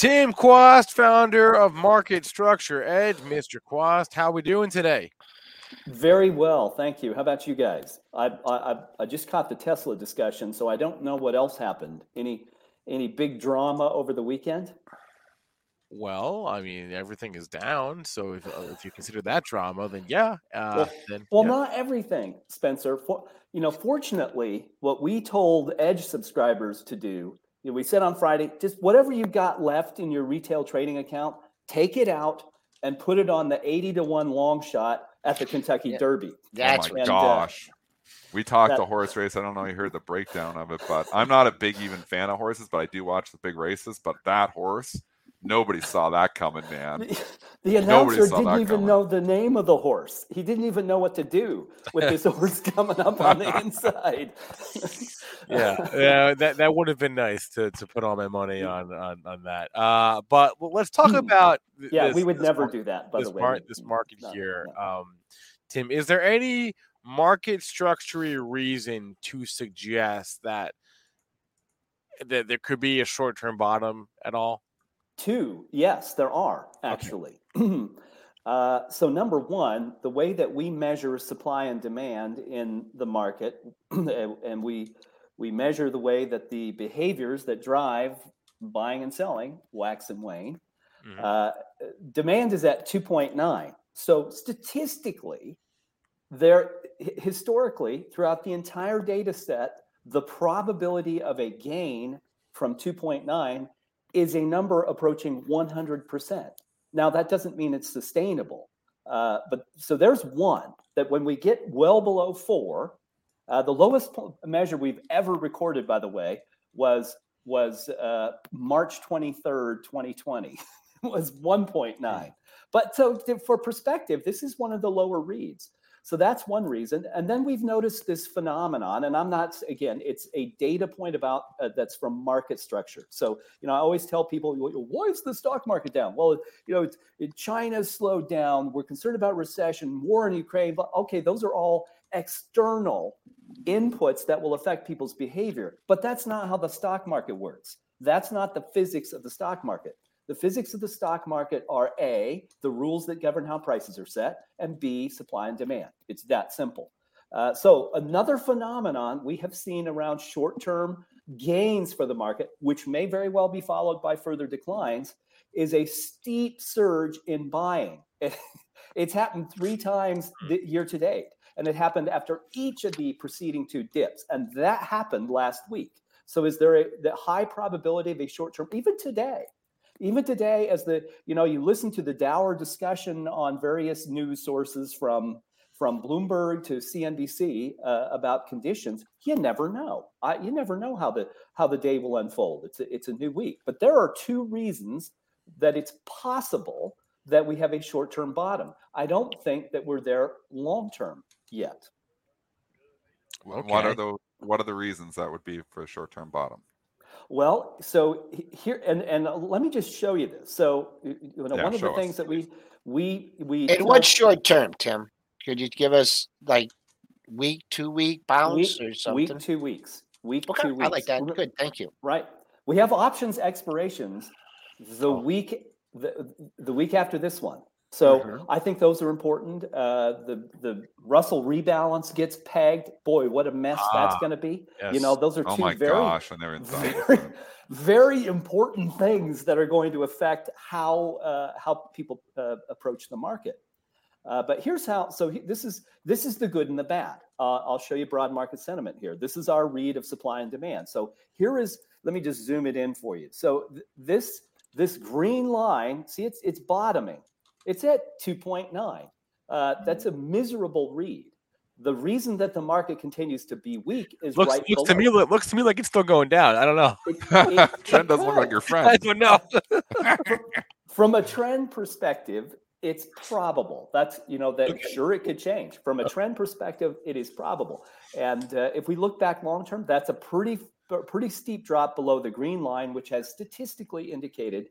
Tim Quast, founder of Market Structure Edge. Mr. Quast, how we doing today? Very well, thank you. How about you guys? I, I I- just caught the Tesla discussion, so I don't know what else happened. Any any big drama over the weekend? Well, I mean, everything is down. So if, uh, if you consider that drama, then yeah. Uh, Well- then, Well, yeah. not everything, Spencer. For, you know, fortunately, what we told Edge subscribers to do, you know, we said on Friday, just whatever you got left in your retail trading account, take it out and put it on the eighty to one long shot at the Kentucky Yeah. Derby. That's oh my and, uh, gosh. we talked that- the horse race. I don't know if you heard the breakdown of it, but I'm not a big even fan of horses, but I do watch the big races. But that horse Nobody saw that coming, man. The announcer didn't even know the name of the horse. He didn't even know what to do with this horse coming up on the inside. yeah, yeah, that, that would have been nice to, to put all my money on on, on that. Uh, but well, let's talk about. Yeah, this, we would never do that. By this the way, mar- this market no, here, no. Um, Tim, is there any market structure reason to suggest that that there could be a short term bottom at all? Two, yes, there are actually. Okay. uh, so, number one, the way that we measure supply and demand in the market, and we we measure the way that the behaviors that drive buying and selling wax and wane. Mm-hmm. Uh, demand is at 2.9. So, statistically, there historically throughout the entire data set, the probability of a gain from 2.9 is a number approaching 100%. Now, that doesn't mean it's sustainable. Uh, but so there's one that when we get well below four, uh, the lowest measure we've ever recorded, by the way, was was uh, March 23rd, 2020. was 1.9. But so for perspective, this is one of the lower reads. So that's one reason. And then we've noticed this phenomenon, and I'm not, again, it's a data point about uh, that's from market structure. So, you know, I always tell people, why is the stock market down? Well, you know, China's slowed down. We're concerned about recession, war in Ukraine. Okay, those are all external inputs that will affect people's behavior. But that's not how the stock market works. That's not the physics of the stock market. The physics of the stock market are A, the rules that govern how prices are set, and B, supply and demand. It's that simple. Uh, so, another phenomenon we have seen around short term gains for the market, which may very well be followed by further declines, is a steep surge in buying. it's happened three times year to date, and it happened after each of the preceding two dips. And that happened last week. So, is there a the high probability of a short term, even today? Even today as the you know you listen to the dour discussion on various news sources from from bloomberg to cnbc uh, about conditions you never know. I, you never know how the how the day will unfold. It's a, it's a new week. But there are two reasons that it's possible that we have a short-term bottom. I don't think that we're there long-term yet. Okay. what are the what are the reasons that would be for a short-term bottom well, so here and and let me just show you this. So you know, yeah, one of the things us. that we we we in what short term, Tim? Could you give us like week, two week bounce week, or something? Week, two weeks. Week, okay, two weeks. I like that. Good, thank you. Right. We have options expirations the oh. week the, the week after this one. So mm-hmm. I think those are important. Uh, the the Russell rebalance gets pegged. Boy, what a mess ah, that's going to be. Yes. You know, those are oh two very, gosh, very, very important things that are going to affect how uh, how people uh, approach the market. Uh, but here's how. So he, this is this is the good and the bad. Uh, I'll show you broad market sentiment here. This is our read of supply and demand. So here is. Let me just zoom it in for you. So th- this this green line. See, it's it's bottoming it's at 2.9. Uh, that's a miserable read. The reason that the market continues to be weak is looks, right looks to me It looks to me like it's still going down. I don't know. It, it, trend doesn't look like your friend. I don't know. from a trend perspective, it's probable. That's you know that okay. sure it could change. From a trend perspective, it is probable. And uh, if we look back long term, that's a pretty pretty steep drop below the green line, which has statistically indicated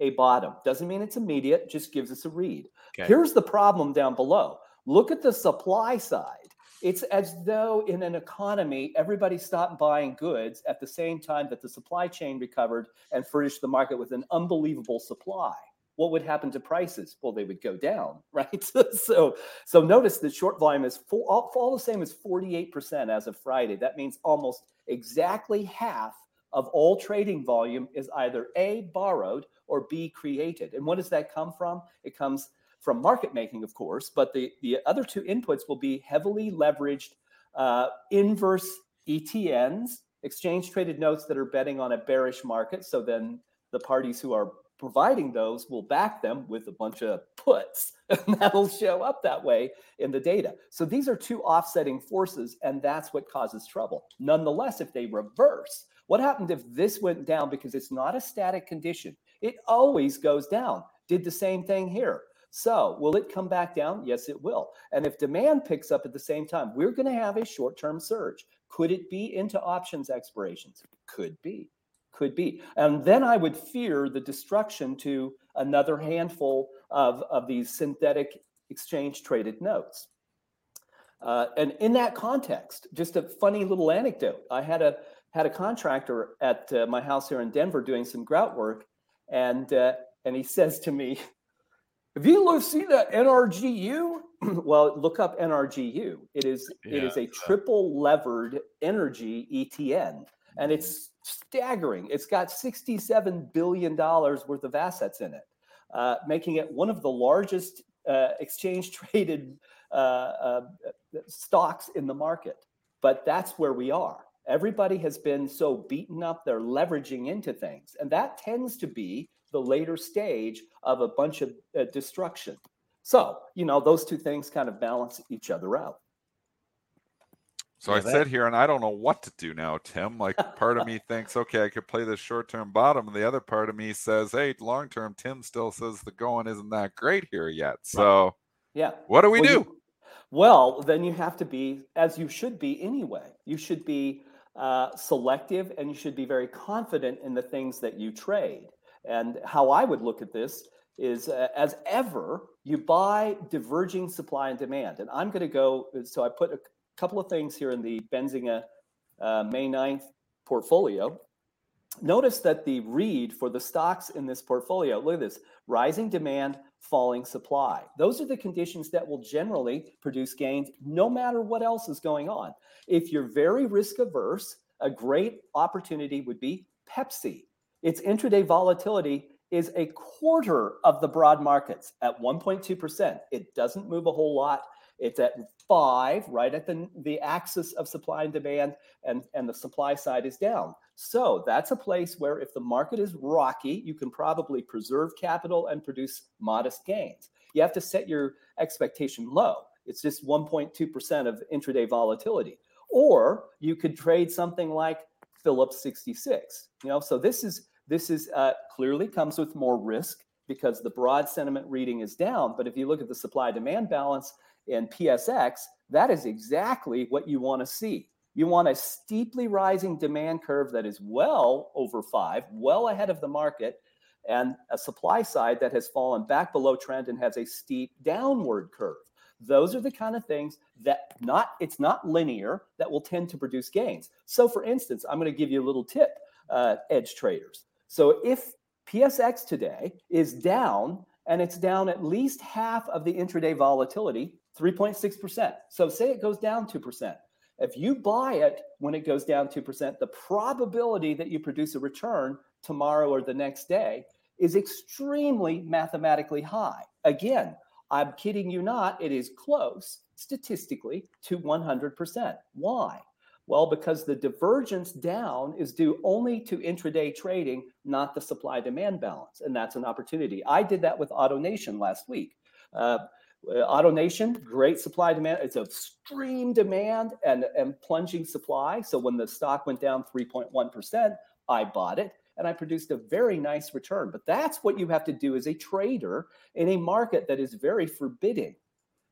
a bottom. Doesn't mean it's immediate, just gives us a read. Okay. Here's the problem down below. Look at the supply side. It's as though in an economy, everybody stopped buying goods at the same time that the supply chain recovered and furnished the market with an unbelievable supply. What would happen to prices? Well, they would go down, right? so, so notice the short volume is full, all, all the same as 48% as of Friday. That means almost exactly half of all trading volume is either A, borrowed, or B created. And what does that come from? It comes from market making, of course, but the, the other two inputs will be heavily leveraged uh, inverse ETNs, exchange traded notes that are betting on a bearish market. So then the parties who are providing those will back them with a bunch of puts, and that'll show up that way in the data. So these are two offsetting forces, and that's what causes trouble. Nonetheless, if they reverse, what happened if this went down because it's not a static condition? It always goes down. Did the same thing here. So, will it come back down? Yes, it will. And if demand picks up at the same time, we're going to have a short term surge. Could it be into options expirations? Could be. Could be. And then I would fear the destruction to another handful of, of these synthetic exchange traded notes. Uh, and in that context, just a funny little anecdote. I had a had a contractor at uh, my house here in Denver doing some grout work, and uh, and he says to me, "Have you seen that NRGU?" well, look up NRGU. It is yeah, it is a triple levered energy ETN, and it's staggering. It's got sixty seven billion dollars worth of assets in it, uh, making it one of the largest uh, exchange traded uh, uh, stocks in the market. But that's where we are. Everybody has been so beaten up, they're leveraging into things. And that tends to be the later stage of a bunch of uh, destruction. So, you know, those two things kind of balance each other out. So yeah, I that... sit here and I don't know what to do now, Tim. Like part of me thinks, okay, I could play this short term bottom, and the other part of me says, hey, long term, Tim still says the going isn't that great here yet. So yeah, what do we well, do? You, well, then you have to be as you should be anyway. You should be uh, selective and you should be very confident in the things that you trade. And how I would look at this is uh, as ever, you buy diverging supply and demand. And I'm going to go, so I put a couple of things here in the Benzinga uh, May 9th portfolio. Notice that the read for the stocks in this portfolio, look at this rising demand, falling supply. Those are the conditions that will generally produce gains no matter what else is going on. If you're very risk averse, a great opportunity would be Pepsi. Its intraday volatility is a quarter of the broad markets at 1.2%. It doesn't move a whole lot. It's at five, right at the, the axis of supply and demand, and, and the supply side is down. So that's a place where if the market is rocky, you can probably preserve capital and produce modest gains. You have to set your expectation low. It's just 1.2% of intraday volatility. Or you could trade something like Phillips 66. You know, so this is this is uh, clearly comes with more risk because the broad sentiment reading is down. But if you look at the supply demand balance in PSX, that is exactly what you want to see. You want a steeply rising demand curve that is well over five, well ahead of the market, and a supply side that has fallen back below trend and has a steep downward curve. Those are the kind of things that not it's not linear that will tend to produce gains. So, for instance, I'm going to give you a little tip, uh, edge traders. So, if PSX today is down and it's down at least half of the intraday volatility, 3.6%. So, say it goes down 2%. If you buy it when it goes down 2%, the probability that you produce a return tomorrow or the next day is extremely mathematically high. Again, I'm kidding you not, it is close statistically to 100%. Why? Well, because the divergence down is due only to intraday trading, not the supply demand balance. And that's an opportunity. I did that with AutoNation last week. Uh, AutoNation, great supply demand. It's extreme demand and, and plunging supply. So when the stock went down 3.1%, I bought it and I produced a very nice return. But that's what you have to do as a trader in a market that is very forbidding.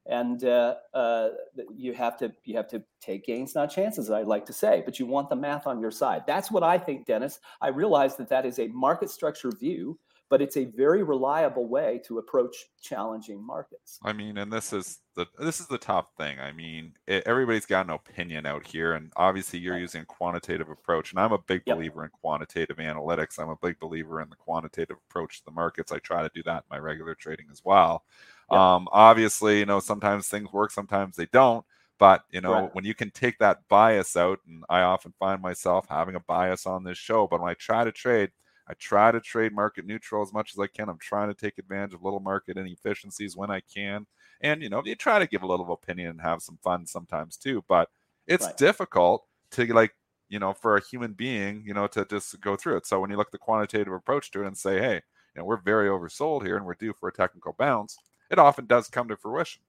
And uh, uh, you have to you have to take gains, not chances. I'd like to say, but you want the math on your side. That's what I think, Dennis. I realize that that is a market structure view but it's a very reliable way to approach challenging markets. I mean, and this is the this is the tough thing. I mean, it, everybody's got an opinion out here, and obviously you're using a quantitative approach, and I'm a big yep. believer in quantitative analytics. I'm a big believer in the quantitative approach to the markets. I try to do that in my regular trading as well. Yep. Um, obviously, you know, sometimes things work, sometimes they don't. But you know, right. when you can take that bias out, and I often find myself having a bias on this show, but when I try to trade I try to trade market neutral as much as I can. I'm trying to take advantage of little market inefficiencies when I can. And, you know, you try to give a little opinion and have some fun sometimes too. But it's right. difficult to like, you know, for a human being, you know, to just go through it. So when you look at the quantitative approach to it and say, hey, you know, we're very oversold here and we're due for a technical bounce, it often does come to fruition.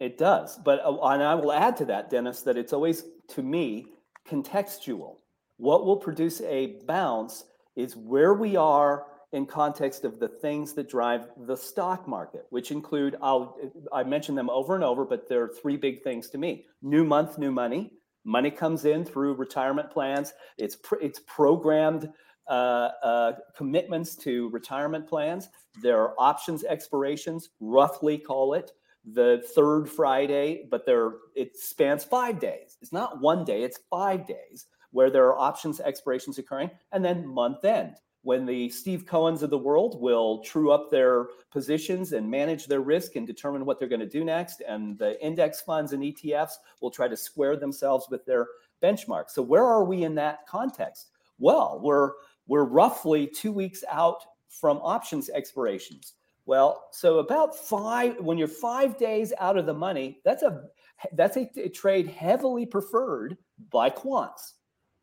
It does. But, uh, and I will add to that, Dennis, that it's always, to me, contextual. What will produce a bounce is where we are in context of the things that drive the stock market, which include I'll I mention them over and over, but there are three big things to me: new month, new money. Money comes in through retirement plans. It's pr- it's programmed uh, uh, commitments to retirement plans. There are options expirations, roughly call it the third Friday, but there it spans five days. It's not one day; it's five days where there are options expirations occurring, and then month end when the Steve Cohens of the world will true up their positions and manage their risk and determine what they're going to do next, and the index funds and ETFs will try to square themselves with their benchmarks. So where are we in that context? Well, we're we're roughly two weeks out from options expirations. Well, so about five when you're five days out of the money, that's a that's a, a trade heavily preferred by quants.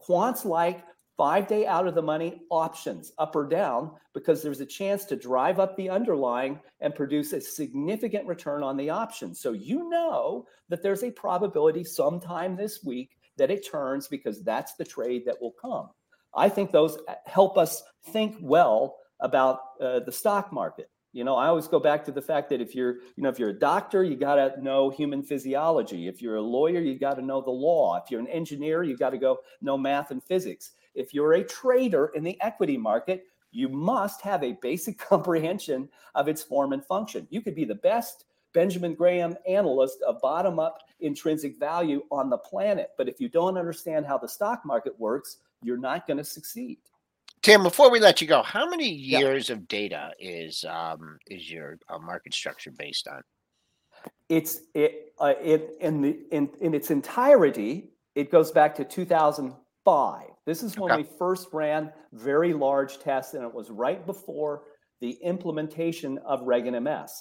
Quants like five day out of the money options up or down because there's a chance to drive up the underlying and produce a significant return on the option. So you know that there's a probability sometime this week that it turns because that's the trade that will come. I think those uh, help us think well about uh, the stock market. You know, I always go back to the fact that if you're, you know, if you're a doctor, you got to know human physiology. If you're a lawyer, you got to know the law. If you're an engineer, you got to go know math and physics. If you're a trader in the equity market, you must have a basic comprehension of its form and function. You could be the best Benjamin Graham analyst of bottom up intrinsic value on the planet. But if you don't understand how the stock market works, you're not going to succeed. Tim, before we let you go, how many years yeah. of data is um, is your uh, market structure based on? It's it, uh, it in the in in its entirety. It goes back to 2005. This is when okay. we first ran very large tests, and it was right before the implementation of Reg NMS.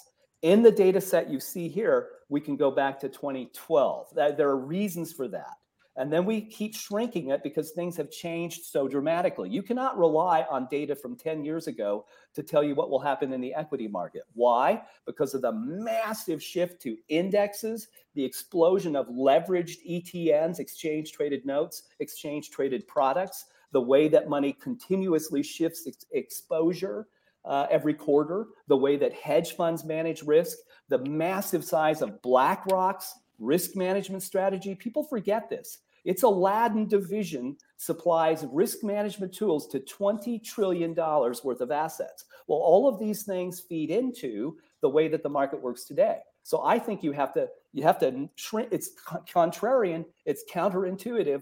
In the data set you see here, we can go back to 2012. There are reasons for that. And then we keep shrinking it because things have changed so dramatically. You cannot rely on data from 10 years ago to tell you what will happen in the equity market. Why? Because of the massive shift to indexes, the explosion of leveraged ETNs, exchange traded notes, exchange traded products, the way that money continuously shifts ex- exposure. Uh, every quarter, the way that hedge funds manage risk, the massive size of BlackRock's risk management strategy. People forget this. Its Aladdin division supplies risk management tools to $20 trillion worth of assets. Well, all of these things feed into the way that the market works today. So I think you have to you have to. It's contrarian. It's counterintuitive.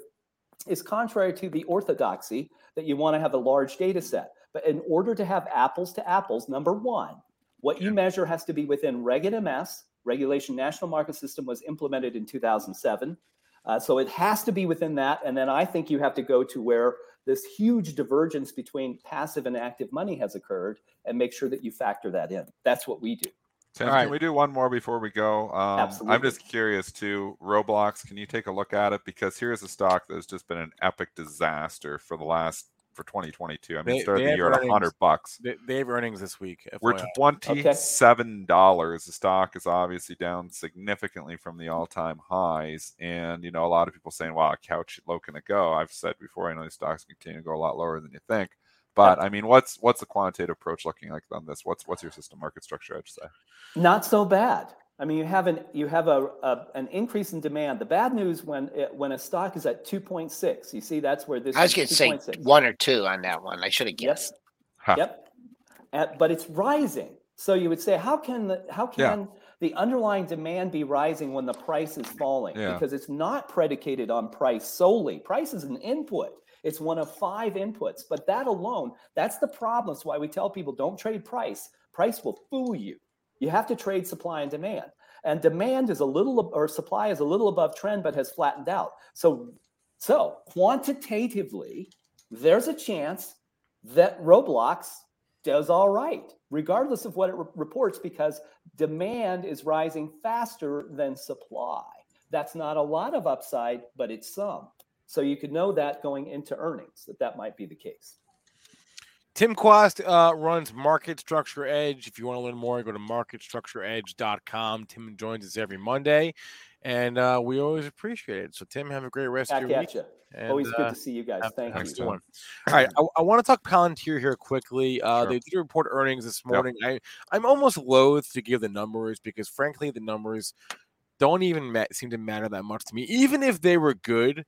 It's contrary to the orthodoxy that you want to have a large data set. But in order to have apples to apples, number one, what you measure has to be within Reg NMS, Regulation National Market System was implemented in 2007. Uh, so it has to be within that. And then I think you have to go to where this huge divergence between passive and active money has occurred and make sure that you factor that in. That's what we do. Tim, right. can we do one more before we go? Um, Absolutely. I'm just curious too. Roblox, can you take a look at it? Because here's a stock that has just been an epic disaster for the last for 2022. I mean, they, started the year at 100 bucks. They, they, have earnings this week. FYI. We're 27 dollars. Okay. The stock is obviously down significantly from the all-time highs, and you know a lot of people saying, "Wow, couch low can it go?" I've said before, I know these stocks continue to go a lot lower than you think. But I mean, what's what's the quantitative approach looking like on this? What's what's your system market structure? I'd say not so bad. I mean, you have an you have a, a, an increase in demand. The bad news when it, when a stock is at two point six, you see that's where this. I was going to say 6. one or two on that one. I should have guessed. Yep. Huh. yep. At, but it's rising. So you would say, how can the how can yeah. the underlying demand be rising when the price is falling? Yeah. Because it's not predicated on price solely. Price is an input. It's one of five inputs. But that alone, that's the problem. That's why we tell people don't trade price. Price will fool you. You have to trade supply and demand. And demand is a little, or supply is a little above trend, but has flattened out. So, so quantitatively, there's a chance that Roblox does all right, regardless of what it re- reports, because demand is rising faster than supply. That's not a lot of upside, but it's some. So you could know that going into earnings that that might be the case. Tim Quast uh, runs Market Structure Edge. If you want to learn more, go to marketstructureedge.com. Tim joins us every Monday. and uh, we always appreciate it. So, Tim, have a great rest Back of your at week. you. and, Always good uh, to see you guys. have- Thank have you. good. All right, I, I want to talk Palantir here quickly. Uh, Sure. They did report earnings this Yep. morning. I I'm almost loath to give the numbers because, frankly, the numbers don't even ma- seem to matter that much to me. Even if they were good,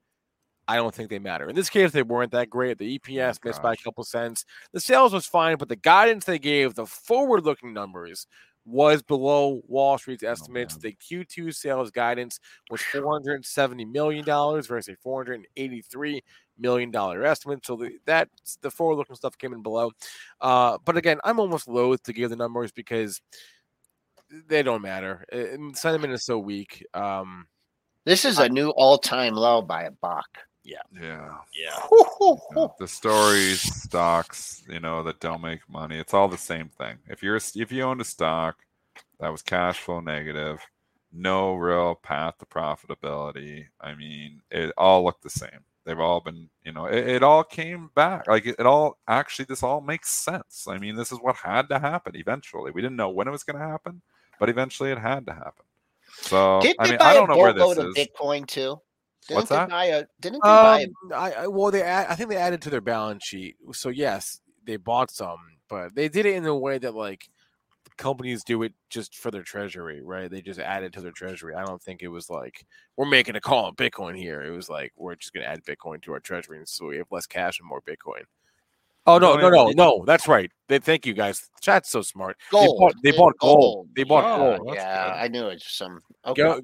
I don't think they matter. In this case, they weren't that great. The EPS missed by a couple cents. The sales was fine, but the guidance they gave, the forward-looking numbers, was below Wall Street's estimates. man. the Q2 sales guidance was 470 million dollars versus a 483 million dollar estimate. So the, that the forward-looking stuff came in below. Uh, but again, I'm almost loath to give the numbers because they don't matter. And Sentiment is so weak. Um, This is a new all-time low by a buck. Yeah. yeah. Yeah, the stories, stocks, you know, that don't make money. It's all the same thing. If you're if you owned a stock that was cash flow negative, no real path to profitability. I mean, it all looked the same. They've all been, you know, it, it all came back. Like it, it all actually, this all makes sense. I mean, this is what had to happen eventually. We didn't know when it was going to happen, but eventually it had to happen. So Didn't I mean, buy I don't a know where this boatload of is. Bitcoin too? Didn't What's they that? Buy a, didn't they buy? Um, I, I well, they add, I think they added to their balance sheet. So yes, they bought some, but they did it in a way that like companies do it just for their treasury, right? They just add it to their treasury. I don't think it was like we're making a call on Bitcoin here. It was like we're just going to add Bitcoin to our treasury, and so we have less cash and more Bitcoin. Oh no, no, no, no! That's right. They thank you guys. Chat's so smart. gold. They bought, they bought gold. They bought yeah, gold. that's Yeah, good. I knew it was some. Okay. Go,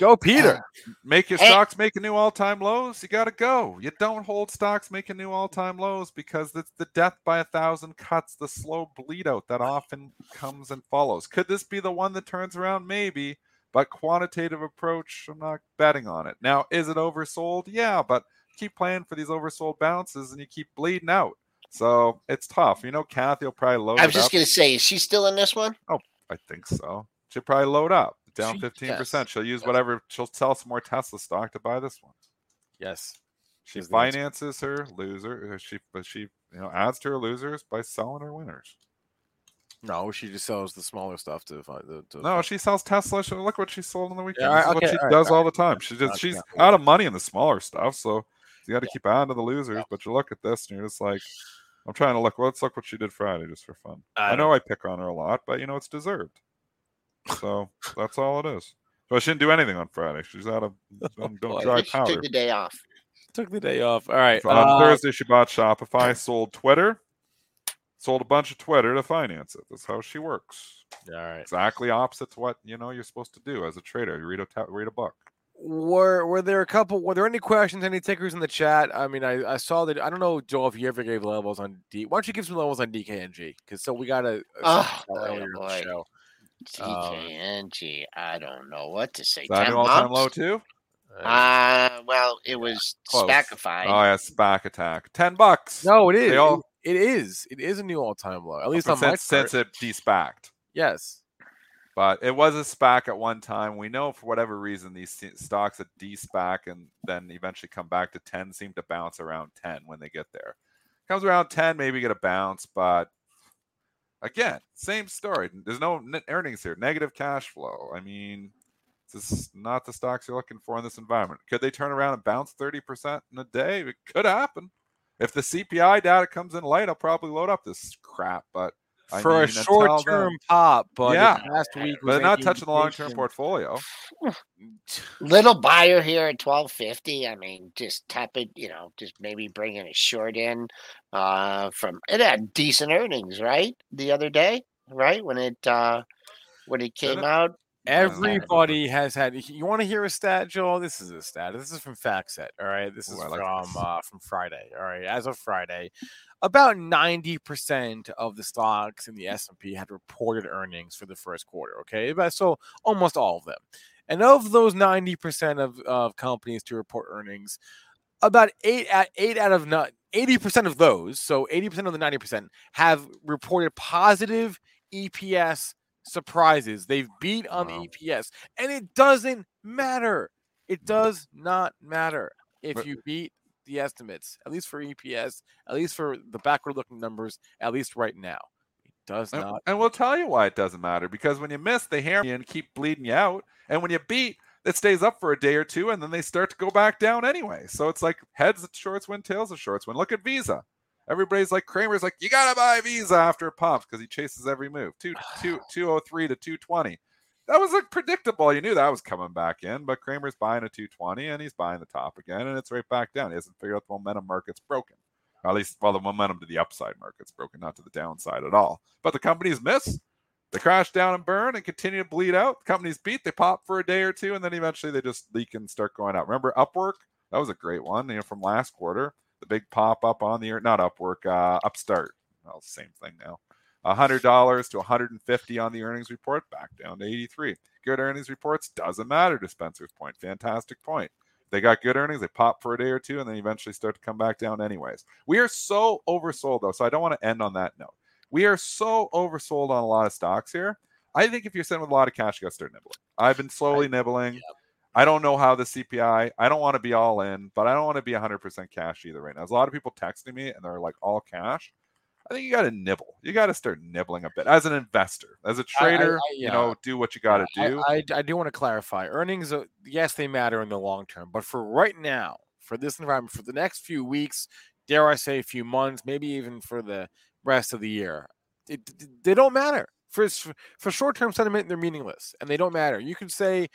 go, Peter. Ah. make your Hey. stocks making new all-time lows you got to go you don't hold stocks making new all-time lows because it's the death by a thousand cuts the slow bleed out that often comes and follows could this be the one that turns around maybe but quantitative approach i'm not betting on it now is it oversold yeah but keep playing for these oversold bounces and you keep bleeding out so it's tough you know Cathie will probably load up I it was just up. gonna say, is she still in this one? Oh, I think so. She'll probably load up down She- fifteen percent. yes, She'll use whatever. She'll sell some more Tesla stock to buy this one. Yes. She Is the answer. finances her loser. uh, She but she you know adds to her losers by selling her winners. No, she just sells the smaller stuff to find the. To No, find- she sells Tesla. She, look what she sold on the weekend. all this right, is what she all right, does all all the time. She just she's out of money in the smaller stuff, so you got to keep adding to the losers. But you look at this and you're just like, I'm trying to look. Let's look what she did Friday just for fun. I I, know I pick on her a lot, but you know it's deserved. So that's all it is. So she didn't do anything on Friday. She's out of don't, don't boy. dry She powder. took the day off. took the day off. All right. So on uh, Thursday, she bought Shopify, sold Twitter, sold a bunch of Twitter to finance it. That's how she works. all right. Exactly opposite to what you know you're supposed to do as a trader. You read a read a book. Were were there a couple? Were there any questions? Any takers in the chat? I mean, I, I saw that. I don't know, Joel, if you ever gave levels on D. Why don't you give some levels on DKNG? Because so we got a, Oh, boy, oh, earlier in the boy. show. DKNG. I don't know what to say. Is that Ten an all time low too? Uh, Uh, well, it was Close. Spacified. Oh yeah, SPAC attack. Ten bucks. no, it is all... it, it is it is a new all time low. At least But on my since, since chart. it despacked. Yes. But it was a SPAC at one time. We know for whatever reason these st- stocks that despac and then eventually come back to 10 seem to bounce around 10 when they get there. Comes around 10, maybe get a bounce, but again, same story. There's no earnings here, negative cash flow. I mean, this is not the stocks you're looking for in this environment. Could they turn around and bounce 30% in a day? It could happen. If the CPI data comes in light, I'll probably load up this crap, but For a mean, until short term pop, but Yeah. yeah. last week but was they're not touching the long term portfolio. Little buyer here at twelve fifty. I mean, just tap it. You know, just maybe bringing a short in. Uh, from it had decent earnings, right? The other day, right when it uh when it came it? out. Everybody has had. You want to hear a stat, Joel? This is a stat. This is from FactSet. All right. This is Ooh, like from this. uh, from Friday. All right. As of Friday, about ninety percent of the stocks in the S and P had reported earnings for the first quarter. Okay, so almost all of them. And of those ninety percent of, of companies to report earnings, about eight at eight out of not eighty percent of those, so eighty percent of the ninety percent have reported positive EPS surprises. They've beat on Wow. the EPS, and it doesn't matter. It does not matter if But- you beat the estimates, at least for EPS, at least for the backward-looking numbers, at least right now. It does And, not. and we'll tell you why it doesn't matter because when you miss, they hammer you and keep bleeding you out. And when you beat, it stays up for a day or two and then they start to go back down anyway. So it's like heads at shorts win, tails at shorts win. Look at Visa. Everybody's like Cramer's like, you gotta buy Visa after it pops because he chases every move. Two, two, 203 to 220. That was like predictable. You knew that was coming back in, but Cramer's buying a 220 and he's buying the top again, and it's right back down. He hasn't figured out the momentum market's broken. At least, well, the momentum to the upside market's broken, not to the downside at all. But the companies miss. They crash down and burn and continue to bleed out. Companies beat, they pop for a day or two, and then eventually they just leak and start going out. Remember Upwork? That was a great one, you know, from last quarter. The big pop up on the not Upwork, uh, Upstart. Well, same thing now. $100 to 150 on the earnings report, back down to 83. Good earnings reports doesn't matter to Spencer's point. Fantastic point. They got good earnings, they pop for a day or two, and then eventually start to come back down anyways. We are so oversold though, so I don't want to end on that note. We are so oversold on a lot of stocks here. I think if you're sitting with a lot of cash, you got to start nibbling. I've been slowly nibbling. I don't know how the CPI. I don't want to be all in, but I don't want to be 100% cash either right now. There's a lot of people texting me and they're like all cash. I think you got to nibble. You got to start nibbling a bit as an investor, as a trader. I, I, yeah. You know, do what you got to do. I, I, do want to clarify. Earnings, yes, they matter in the long term, but for right now, for this environment, for the next few weeks, dare I say, a few months, maybe even for the rest of the year, it, they don't matter. For for short term sentiment, they're meaningless and they don't matter. You can say,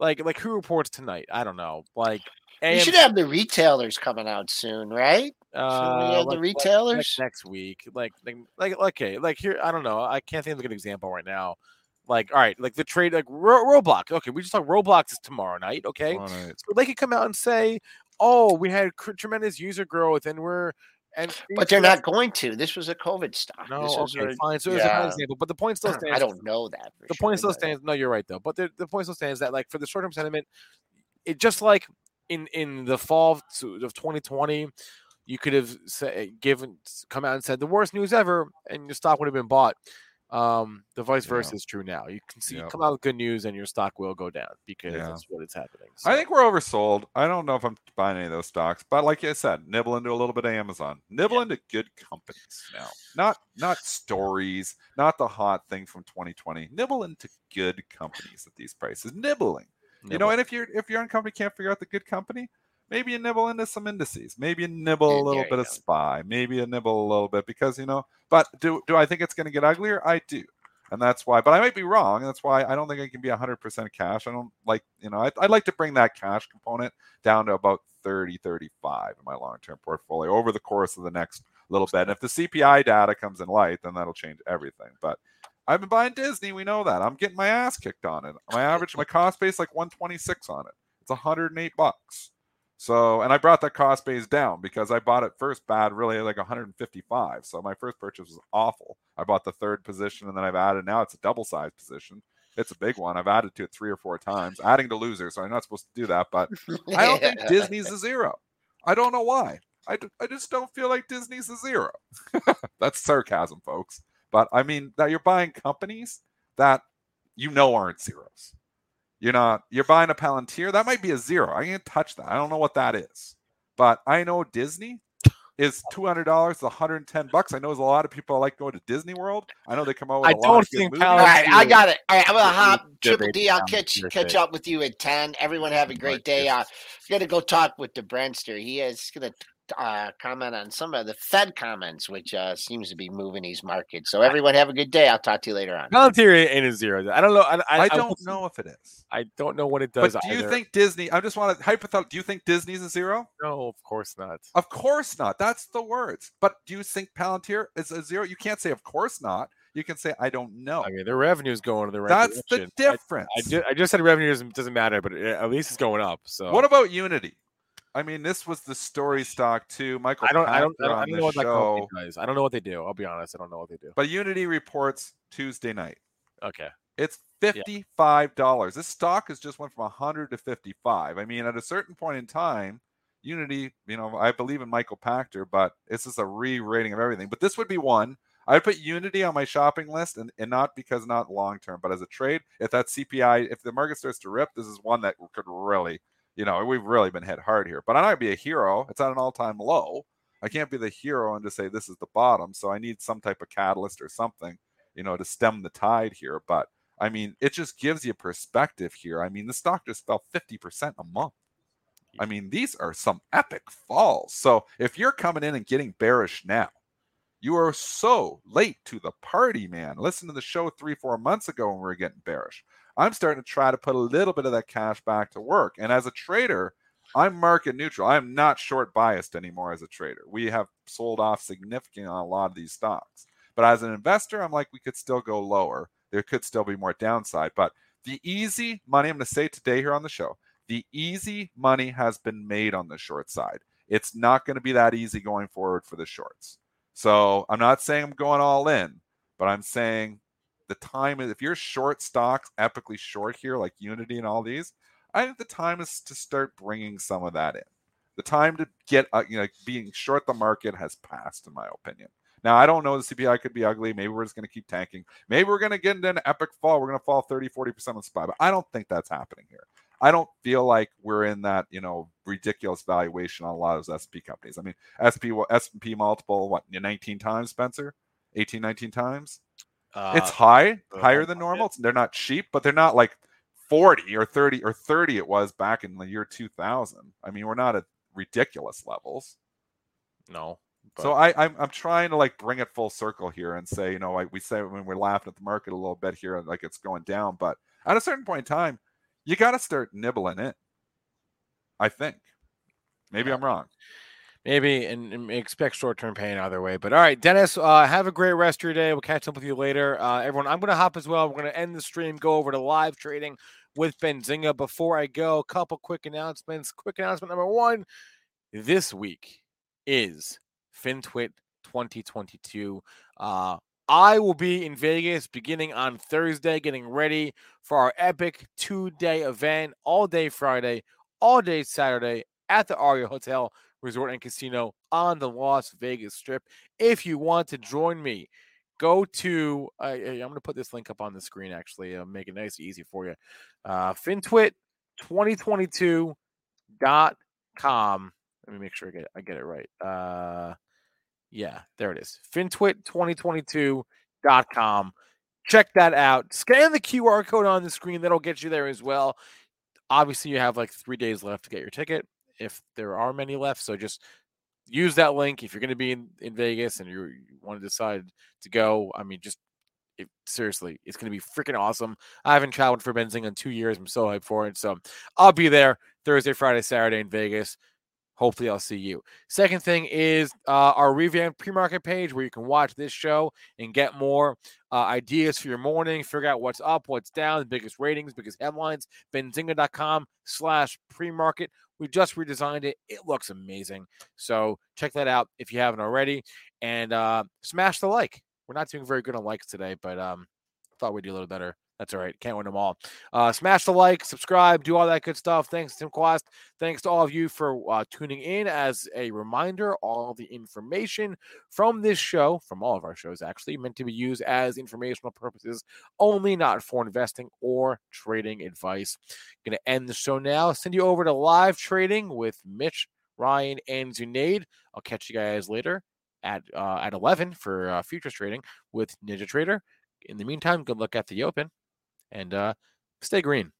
like, like who reports tonight? I don't know. Like AMC. You should have the retailers coming out soon, right? Uh, have like, the retailers like, like next week. Like, like, like, okay, like here. I don't know. I can't think of a good example right now. Like, all right, like the trade, like Ro- Roblox. Okay, we just talk Roblox is tomorrow night. Okay, so they could come out and say, "Oh, we had cr- tremendous user growth, and we're and but they're not going to. This was a COVID stock. No, this okay, a, fine. So yeah. an example, but the point still stands. I don't know that. the sure, point still stands. No, you're right though. But the, the point still stands that like for the short term sentiment, it just like in in the fall of 2020, you could have said, given come out and said the worst news ever, and your stock would have been bought. Um, the vice versa yeah. is true now. You can see yep. come out with good news, and your stock will go down because yeah. that's what is happening. So. I think we're oversold. I don't know if I'm buying any of those stocks, but like I said, nibble into a little bit of Amazon, nibble into good companies now, not not stories, not the hot thing from 2020. Nibble into good companies at these prices. Nibbling. Nibble. You know, and if you're if your own company can't figure out the good company, maybe you nibble into some indices. Maybe you nibble a little bit of SPY. Maybe you nibble a little bit because you know. But do do I think it's going to get uglier? I do, and that's why. But I might be wrong. That's why I don't think I can be 100% cash. I don't like you know. I, I'd like to bring that cash component down to about 30, 35 in my long term portfolio over the course of the next little bit. And if the CPI data comes in light, then that'll change everything. But I've been buying Disney. We know that. I'm getting my ass kicked on it. My average, my cost base like 126 on it. It's 108 bucks. So, and I brought that cost base down because I bought it first bad, really like 155. So my first purchase was awful. I bought the third position and then I've added now it's a double size position. It's a big one. I've added to it three or four times, adding to losers. So I'm not supposed to do that, but I don't think Disney's a zero. I don't know why. I, I just don't feel like Disney's a zero. That's sarcasm, folks. But I mean that you're buying companies that you know aren't zeros. You're not you're buying a Palantir, that might be a zero. I can't touch that. I don't know what that is. But I know Disney is two hundred dollars, one hundred and ten bucks. I know there's a lot of people like going to Disney World. I know they come out. With I a don't think. All right, I got it. All right, I'm gonna hop triple D. I'll catch catch up with you at ten. Everyone have a great day. Uh, I'm gonna go talk with the Brentster. He is gonna uh, comment on some of the Fed comments, which uh, seems to be moving these markets. So everyone have a good day. I'll talk to you later on. Palantir ain't a zero. I don't know. I, I, I don't I, know if it is. I don't know what it does. But do either. you think Disney? I just want to hypothetical. Do you think Disney's a zero? No, of course not. Of course not. That's the words. But do you think Palantir is a zero? You can't say of course not. You can say I don't know. I mean, their revenue is going to the right That's direction. the difference. I, I, just, I just said revenue doesn't, doesn't matter, but it, at least it's going up. So what about Unity? I mean, this was the story stock too. Michael, I don't, I don't, I don't, I don't know what show. that does. I don't know what they do. I'll be honest, I don't know what they do. But Unity reports Tuesday night. Okay, it's fifty-five dollars. Yeah. This stock has just went from hundred to fifty-five. I mean, at a certain point in time, Unity, you know, I believe in Michael Pachter, but this is a re-rating of everything. But this would be one. I'd put Unity on my shopping list, and, and not because not long term, but as a trade. If that CPI, if the market starts to rip, this is one that could really you know, we've really been hit hard here. But I might be a hero. It's at an all-time low. I can't be the hero and just say this is the bottom. So I need some type of catalyst or something, you know, to stem the tide here. But I mean, it just gives you perspective here. I mean, the stock just fell 50% a month. I mean, these are some epic falls. So if you're coming in and getting bearish now, you are so late to the party, man. Listen to the show three, four months ago when we were getting bearish. I'm starting to try to put a little bit of that cash back to work. And as a trader, I'm market neutral. I'm not short biased anymore as a trader. We have sold off significantly on a lot of these stocks. But as an investor, I'm like, we could still go lower. There could still be more downside. But the easy money, I'm going to say today here on the show, the easy money has been made on the short side. It's not going to be that easy going forward for the shorts. So I'm not saying I'm going all in, but I'm saying the time is if you're short stocks, epically short here, like Unity and all these, I think the time is to start bringing some of that in. The time to get, uh, you know, being short the market has passed, in my opinion. Now, I don't know. The CPI could be ugly. Maybe we're just going to keep tanking. Maybe we're going to get into an epic fall. We're going to fall 30, 40% on the spot. But I don't think that's happening here. I don't feel like we're in that, you know, ridiculous valuation on a lot of those SP companies. I mean, SP S&P multiple, what, 19 times, Spencer? 18, 19 times? Uh, it's high, uh, higher than normal. They're not cheap, but they're not like 40 or 30 or 30 it was back in the year 2000. I mean, we're not at ridiculous levels. No. But... So I, I'm, I'm trying to like bring it full circle here and say, you know, like we say when we're laughing at the market a little bit here, like it's going down, but at a certain point in time, you got to start nibbling it. I think. Maybe yeah. I'm wrong. Maybe and, and expect short term pain either way. But all right, Dennis, uh, have a great rest of your day. We'll catch up with you later. Uh, everyone, I'm going to hop as well. We're going to end the stream, go over to live trading with Benzinga. Before I go, a couple quick announcements. Quick announcement number one this week is FinTwit 2022. Uh, I will be in Vegas beginning on Thursday, getting ready for our epic two day event, all day Friday, all day Saturday at the Aria Hotel Resort and Casino on the Las Vegas Strip. If you want to join me, go to, uh, I'm going to put this link up on the screen actually, I'll make it nice and easy for you. Uh, FinTwit2022.com. Let me make sure I get, I get it right. Uh, yeah, there it is. FinTwit2022.com. Check that out. Scan the QR code on the screen. That'll get you there as well. Obviously, you have like three days left to get your ticket if there are many left. So just use that link if you're going to be in, in Vegas and you want to decide to go. I mean, just it, seriously, it's going to be freaking awesome. I haven't traveled for Benzinga in two years. I'm so hyped for it. So I'll be there Thursday, Friday, Saturday in Vegas. Hopefully, I'll see you. Second thing is uh, our revamped pre market page where you can watch this show and get more uh, ideas for your morning, figure out what's up, what's down, the biggest ratings, biggest headlines. Benzinga.com slash pre market. We just redesigned it. It looks amazing. So check that out if you haven't already. And uh, smash the like. We're not doing very good on likes today, but um, thought we'd do a little better. That's all right. Can't win them all. Uh, smash the like, subscribe, do all that good stuff. Thanks, Tim Quast. Thanks to all of you for uh, tuning in. As a reminder, all the information from this show, from all of our shows actually, meant to be used as informational purposes only, not for investing or trading advice. Going to end the show now. Send you over to live trading with Mitch, Ryan, and Zunaid. I'll catch you guys later at uh, at 11 for uh, futures trading with Ninja Trader. In the meantime, good luck at the open and uh, stay green.